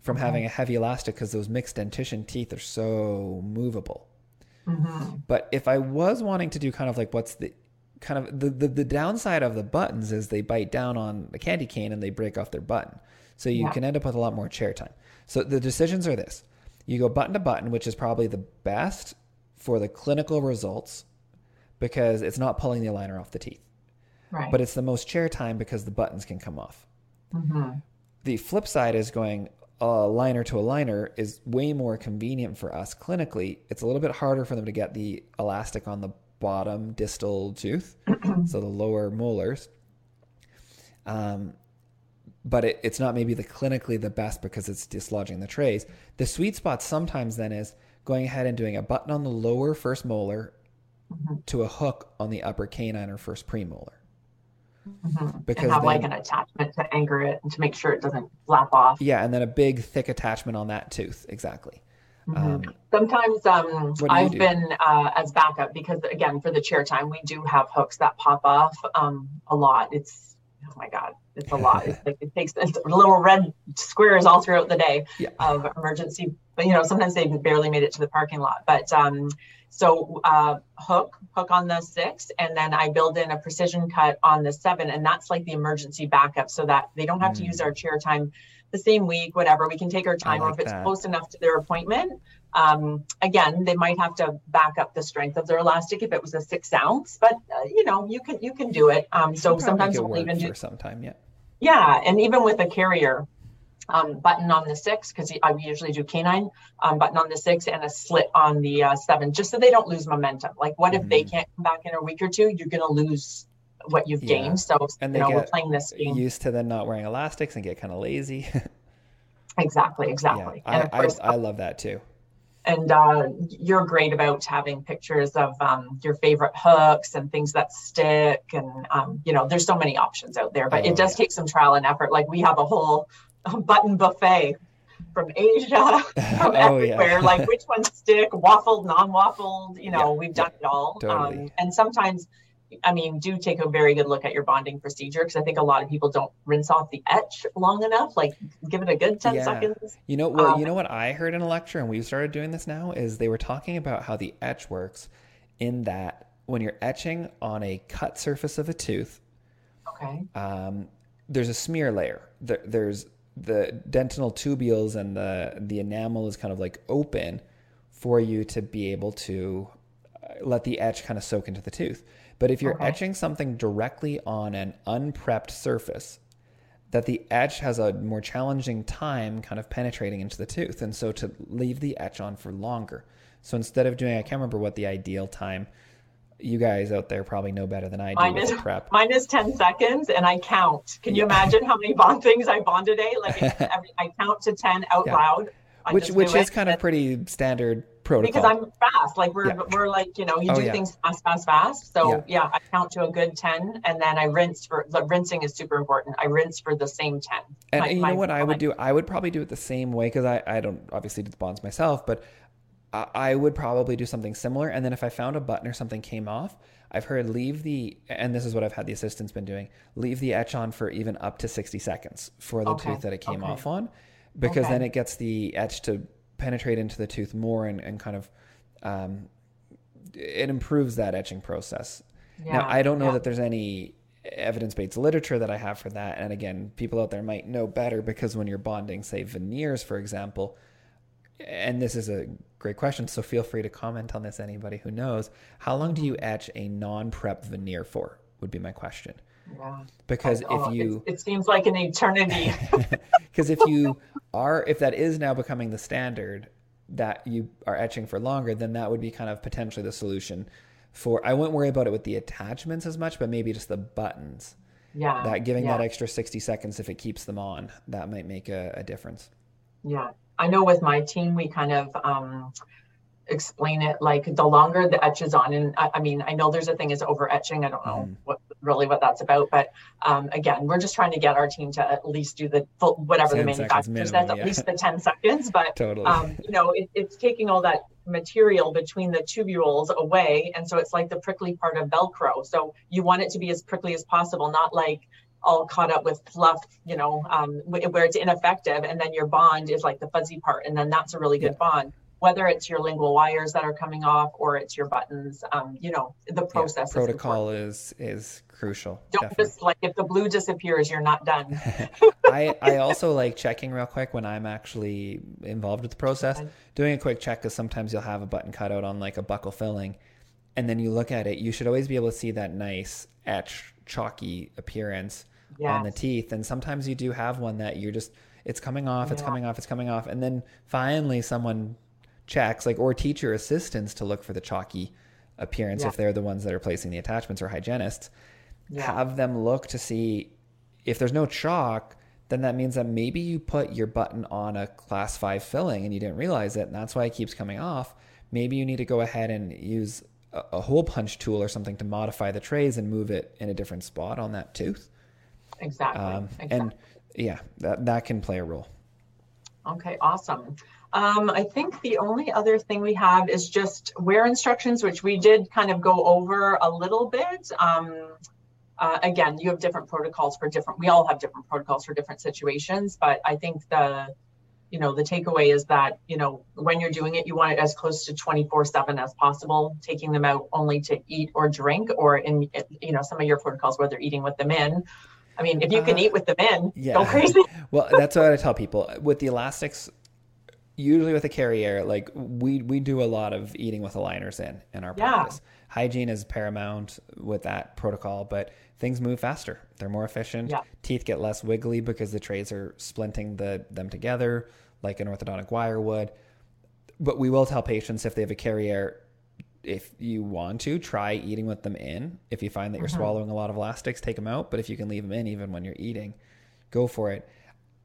from okay. having a heavy elastic because those mixed dentition teeth are so movable. Mm-hmm. But if I was wanting to do kind of like what's the kind of the, the, the downside of the buttons is they bite down on the candy cane and they break off their button. So you yeah. can end up with a lot more chair time. So the decisions are this. You go button to button, which is probably the best for the clinical results because it's not pulling the aligner off the teeth. Right. But it's the most chair time because the buttons can come off. Mm-hmm. The flip side is going aligner to aligner is way more convenient for us clinically. It's a little bit harder for them to get the elastic on the bottom distal tooth, so the lower molars. Um, but it, it's not maybe the clinically the best because it's dislodging the trays. The sweet spot sometimes then is going ahead and doing a button on the lower first molar mm-hmm. to a hook on the upper canine or first premolar. Mm-hmm. Because and have then, like an attachment to anchor it and to make sure it doesn't flap off. Yeah, and then a big thick attachment on that tooth. Exactly. Mm-hmm. Um, Sometimes um, I've been uh, as backup because again for the chair time we do have hooks that pop off um, a lot. It's oh my god, it's a lot. It's like it takes it's little red squares all throughout the day yeah. of emergency. But you know sometimes they barely made it to the parking lot. But um, so uh, hook hook on the six, and then I build in a precision cut on the seven, and that's like the emergency backup so that they don't have mm. to use mm. our chair time the same week, whatever. We can take our time, like or if it's that. close enough to their appointment. Um, again, they might have to back up the strength of their elastic if it was a six ounce, but uh, you know, you can you can do it. Um, so sometimes we'll even do some time, yeah. Yeah, and even with a Carriere um, button on the six, because I usually do canine um, button on the six and a slit on the uh, seven, just so they don't lose momentum. Like, what if mm-hmm. they can't come back in a week or two? You're going to lose what you've yeah. gained. So and you know, we're playing this game. Used to then not wearing elastics and get kind of lazy. exactly, exactly. Yeah, I, course, I, I love that too. And uh, you're great about having pictures of um, your favorite hooks and things that stick, and um, you know, there's so many options out there. But oh, it does yeah. take some trial and effort. Like we have a whole button buffet from Asia, from oh, everywhere. Yeah. like which ones stick, waffled, non-waffled. You know, we've done it all. Totally. Um, and sometimes I mean, do take a very good look at your bonding procedure because I think a lot of people don't rinse off the etch long enough. Like, give it a good ten yeah. seconds. You know, well, um, you know what I heard in a lecture, and we've started doing this now, is they were talking about how the etch works, in that when you're etching on a cut surface of a tooth, okay, um, there's a smear layer. There, there's the dentinal tubules and the the enamel is kind of like open for you to be able to uh, let the etch kind of soak into the tooth. But if you're okay. etching something directly on an unprepped surface, that the etch has a more challenging time kind of penetrating into the tooth. And so to leave the etch on for longer. So instead of doing, I can't remember what the ideal time, you guys out there probably know better than I do mine is, prep. Mine is 10 seconds and I count. Can you imagine how many bond things I bond a eh? day? Like every, I count to 10 out yeah. loud. I which which is kind of pretty standard protocol. Because I'm fast. Like we're yeah. we're like, you know, you oh, do things fast, fast, fast. So yeah. I count to a good 10 and then I rinse for the rinsing is super important. I rinse for the same 10. And, My- and you my- know what I would do? I would probably do it the same way because I, I don't obviously do the bonds myself, but I, I would probably do something similar. And then if I found a button or something came off, I've heard leave the, and this is what I've had the assistants been doing, leave the etch on for even up to 60 seconds for the Okay, tooth that it came okay. off on, because Okay. then it gets the etch to penetrate into the tooth more and, and kind of, um, it improves that etching process. now, I don't know yeah. that there's any evidence based literature that I have for that. And again, people out there might know better because when you're bonding, say, veneers, for example, and this is a great question, so feel free to comment on this, anybody who knows. How long do you etch a non prep veneer for? Would be my question. Yeah. Because Oh, if you, it, it seems like an eternity. because if you are, if that is now becoming the standard that you are etching for longer, then that would be kind of potentially the solution for. I wouldn't worry about it with the attachments as much, but maybe just the buttons. yeah. That giving yeah. that extra 60 seconds, if it keeps them on, that might make a, a difference. Yeah, I know with my team, we kind of um, explain it like the longer the etch is on, and I, I mean, I know there's a thing is over etching. I don't know Mhm. what really what that's about, but um, again, we're just trying to get our team to at least do the full, whatever the 10 seconds manufacturer says, minimum, at yeah. least the 10 seconds. But Totally. um, you know, it, it's taking all that material between the tubules away, and so it's like the prickly part of Velcro. So you want it to be as prickly as possible, not like all caught up with fluff, you know, um, wh- where it's ineffective, and then your bond is like the fuzzy part, and then that's a really good bond. Whether it's your lingual wires that are coming off or it's your buttons, um, you know, the process is protocol is is crucial. Don't definitely. just like if the blue disappears, you're not done. I, I also like checking real quick when I'm actually involved with the process, doing a quick check because sometimes you'll have a button cut out on like a buccal filling, and then you look at it. You should always be able to see that nice etch chalky appearance on the teeth. And sometimes you do have one that you're just it's coming off, it's Yeah. coming off, it's coming off, and then finally someone checks like or teacher assistants to look for the chalky appearance Yeah. if they're the ones that are placing the attachments or hygienists Yeah. have them look to see if there's no chalk, then that means that maybe you put your button on a class five filling and you didn't realize it, and that's why it keeps coming off. Maybe you need to go ahead and use a, a hole punch tool or something to modify the trays and move it in a different spot on that tooth. Exactly. Um, exactly. And yeah, that, that can play a role. Okay, awesome. Um, I think the only other thing we have is just wear instructions, which we did kind of go over a little bit. Um, uh, again, you have different protocols for different, we all have different protocols for different situations, but I think the, you know, the takeaway is that, you know, when you're doing it, you want it as close to 24 seven as possible, taking them out only to eat or drink, or in, you know, some of your protocols where they're eating with them in. I mean, if you can Uh, eat with them in, yeah. go crazy. Well, that's what I tell people with the elastics. Usually with a Carriere, like we we do a lot of eating with aligners in in our Yeah. practice. Hygiene is paramount with that protocol, but things move faster. They're more efficient. Yeah. Teeth get less wiggly because the trays are splinting the them together like an orthodontic wire would. But we will tell patients if they have a Carriere, if you want to try eating with them in. If you find that you're mm-hmm. swallowing a lot of elastics, take them out. But if you can leave them in even when you're eating, go for it.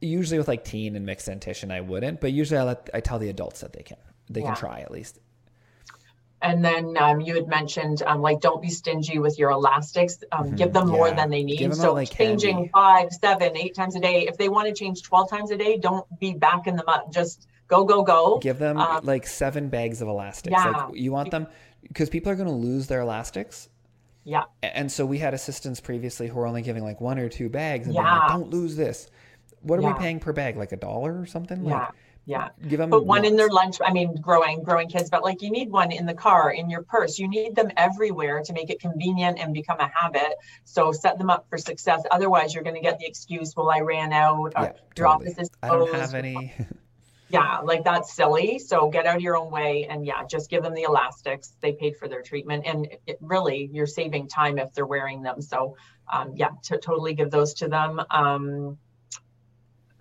Usually with like teen and mixed dentition, I wouldn't. But usually I let I tell the adults that they can. They Yeah. can try at least. And then um, you had mentioned um, like don't be stingy with your elastics. Um, Give them more Mm-hmm. Than they need. So can changing five, seven, eight times a day. If they want to change twelve times a day, don't be backing them up. Just go, go, go. Give them Um, like seven bags of elastics. yeah. Like you want them because people are going to lose their elastics. Yeah, And so we had assistants previously who were only giving like one or two bags and Yeah. like, don't lose this. What are we paying per bag? Like a dollar or something? yeah, Like, yeah. give them Put one in their lunch. I mean, growing, growing kids, but like you need one in the car, in your purse. You need them everywhere to make it convenient and become a habit. So set them up for success. Otherwise, you're going to get the excuse, "Well, I ran out. Or Yeah, your totally. office is I don't have any. Yeah, like that's silly. So get out of your own way and yeah, just give them the elastics. They paid for their treatment and it really you're saving time if they're wearing them. So um, yeah, to totally give those to them. Um,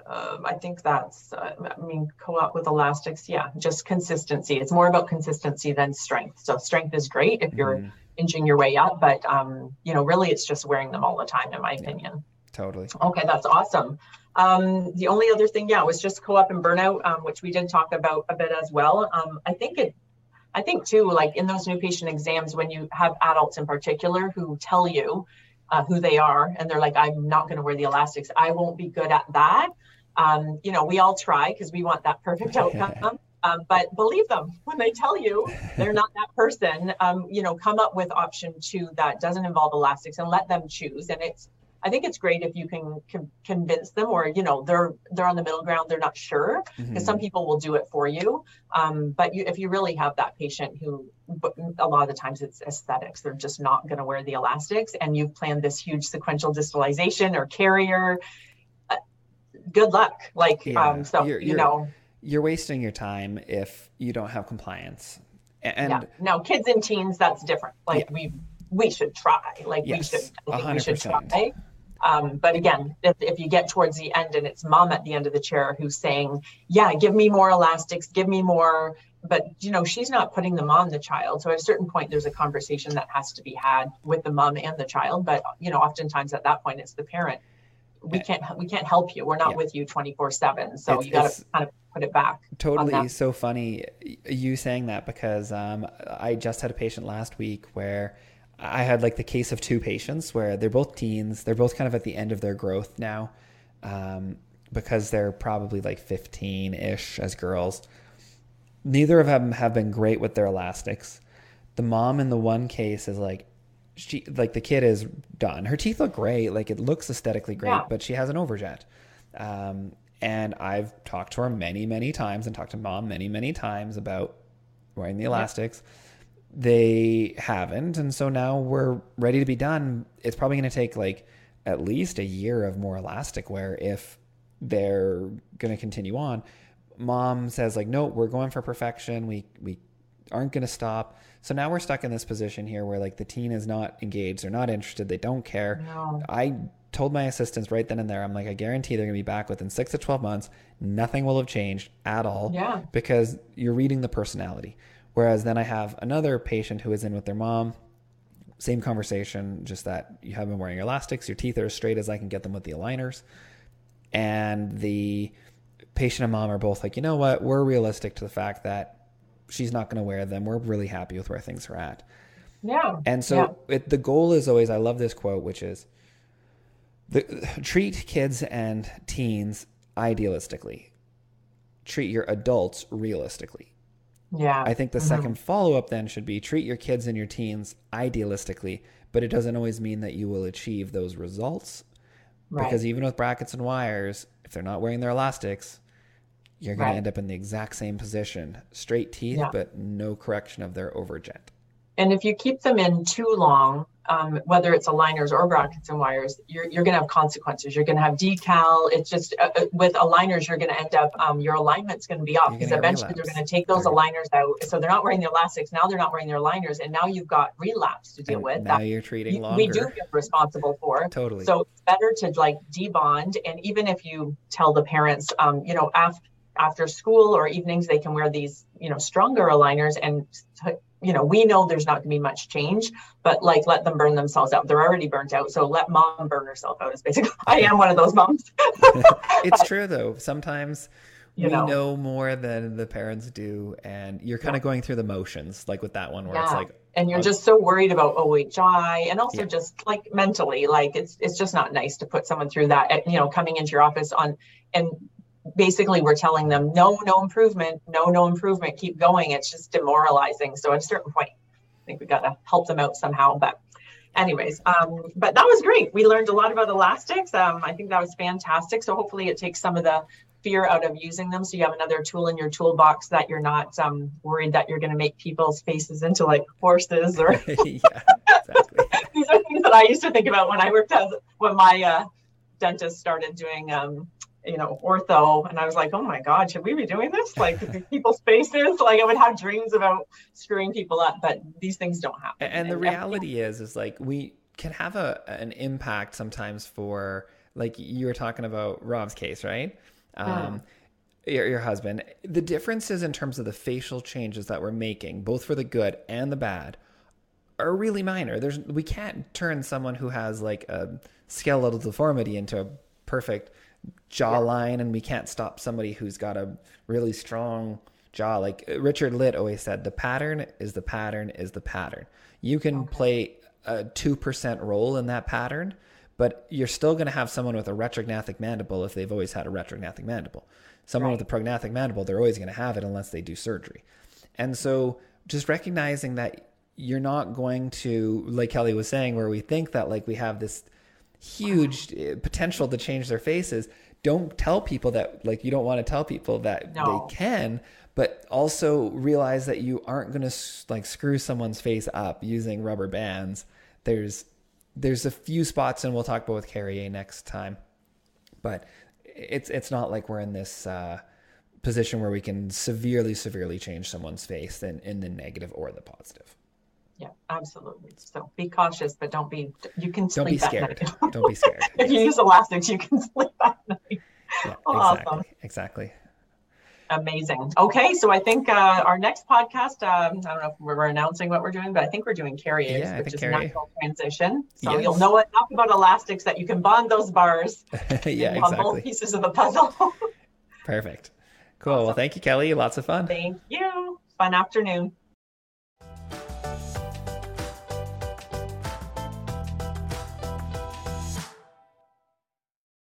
uh, I think that's, uh, I mean, co-op with elastics. Yeah, just consistency. It's more about consistency than strength. So strength is great if you're Mhm, inching your way up, but um, you know, really it's just wearing them all the time, in my opinion. totally. Okay, that's awesome. Um, the only other thing, yeah, was just co-op and burnout, um, which we did talk about a bit as well. Um, I think it, I think too, like in those new patient exams, when you have adults in particular who tell you, uh, who they are and they're like i'm not going to wear the elastics i won't be good at that um, you know we all try because we want that perfect outcome um, but believe them when they tell you they're not that person um, you know come up with option two that doesn't involve elastics and let them choose and it's I think it's great if you can con- convince them, or you know, they're they're on the middle ground, they're not sure, because mm-hmm. some people will do it for you. Um, but you, if you really have that patient who, a lot of the times it's aesthetics, they're just not going to wear the elastics, and you've planned this huge sequential distalization or Carriere. Good luck, like yeah. um, so you're, you're, you know. You're wasting your time if you don't have compliance. And yeah. now kids and teens, that's different. Like yeah. we we should try. Like yes, we should, I think 100%. we should try. Um, but again, if, if you get towards the end and it's mom at the end of the chair who's saying, yeah, give me more elastics, give me more, but you know, she's not putting them on the child. So at a certain point, there's a conversation that has to be had with the mom and the child. But you know, oftentimes at that point, it's the parent. We can't we can't help you. We're not yeah. with you 24 seven. So it's, you got to kind of put it back. Totally so funny you saying that because um, I just had a patient last week where I had like the case of two patients where they're both teens. They're both kind of at the end of their growth now um, because they're probably like 15 ish as girls. Neither of them have been great with their elastics. The mom in the one case is like, she like the kid is done. Her teeth look great, like it looks aesthetically great, yeah. but she has an overjet. Um, and I've talked to her many, many times, and talked to mom many, many times about wearing the elastics. Yeah they haven't and so now we're ready to be done it's probably going to take like at least a year of more elastic wear if they're going to continue on mom says like no we're going for perfection we we aren't going to stop so now we're stuck in this position here where like the teen is not engaged they're not interested they don't care no. i told my assistants right then and there i'm like i guarantee they're going to be back within 6 to 12 months nothing will have changed at all yeah because you're reading the personality Whereas then I have another patient who is in with their mom. Same conversation, just that you have been wearing elastics, your teeth are as straight as I can get them with the aligners. And the patient and mom are both like, you know what, we're realistic to the fact that she's not going to wear them. We're really happy with where things are at. Yeah. And so yeah. It, the goal is always, I love this quote, which is the, treat kids and teens idealistically, treat your adults realistically. Yeah. I think the mm-hmm. second follow up then should be treat your kids and your teens idealistically, but it doesn't always mean that you will achieve those results. Right. Because even with brackets and wires, if they're not wearing their elastics, you're going right. to end up in the exact same position straight teeth, yeah. but no correction of their overjet. And if you keep them in too long, um, whether it's aligners or brackets and wires, you're, you're going to have consequences. You're going to have decal. It's just uh, uh with aligners, you're going to end up, um, your alignment's going to be off because eventually they're going to take those aligners out. So they're not wearing the elastics. Now they're not wearing their aligners. And now you've got relapse to deal and with. Now that you're treating longer. We do get responsible for. Totally. So it's better to like debond. And even if you tell the parents, um, you know, after, after school or evenings, they can wear these, you know, stronger aligners and you know, we know there's not going to be much change, but like let them burn themselves out. They're already burnt out. So let mom burn herself out is basically, I am one of those moms. it's true though. Sometimes you we know. know. more than the parents do. And you're kind yeah. of going through the motions, like with that one where yeah. it's like, and you're oh, just so worried about OHI and also yeah. just like mentally, like it's, it's just not nice to put someone through that, eh, you know, coming into your office on, and basically we're telling them no no improvement no no improvement keep going. It's just demoralizing. So at a certain point i think we got to help them out somehow but anyways um, but that was great. We learned a lot about elastics. Um, i think that was fantastic. So hopefully it takes some of the fear out of using them. So you have another tool in your toolbox that you're not um, worried that you're going to make people's faces into like horses or yeah, exactly. these are things that i used to think about when i worked as when my uh, dentist started doing um, you know, ortho. And I was like, oh my God, should we be doing this? Like people's faces? Like I would have dreams about screwing people up, but these things don't happen. And, and the reality is, is like we can have a an impact sometimes for like you were talking about Rob's case, right? Um, your, your husband. The differences in terms of the facial changes that we're making, both for the good and the bad, are really minor. There's we can't turn someone who has like a skeletal deformity into a perfect jawline, and we can't stop somebody who's got a really strong jaw. Like Richard Litt always said, the pattern is the pattern is the pattern. You can okay. play a 2% role in that pattern, but you're still going to have someone with a retrognathic mandible if they've always had a retrognathic mandible. Someone right. with a prognathic mandible, they're always going to have it unless they do surgery. And so just recognizing that you're not going to, like Kelley was saying, where we think that like we have this huge uh, potential to change their faces. Don't tell people that, like, you don't want to tell people that no. they can, but also realize that you aren't going to like screw someone's face up using rubber bands. There's there's a few spots, and we'll talk about with Carriere next time, but it's it's not like we're in this uh, position where we can severely severely change someone's face in, in the negative or the positive. Yeah, absolutely. So be cautious, but don't be. You can sleep don't be scared. don't be scared. if you use elastics, you can sleep at night. Yeah, awesome. Exactly. Exactly. Amazing. Okay, so I think uh, our next podcast, um, I don't know if we're announcing what we're doing, but I think we're doing Carrieres, yeah, which is carry. natural transition. So yes. you'll know enough about elastics that you can bond those bars. yeah, exactly. both pieces of the puzzle. Perfect. Cool. Awesome. Well, thank you, Kelley. Lots of fun. Thank you. Fun afternoon.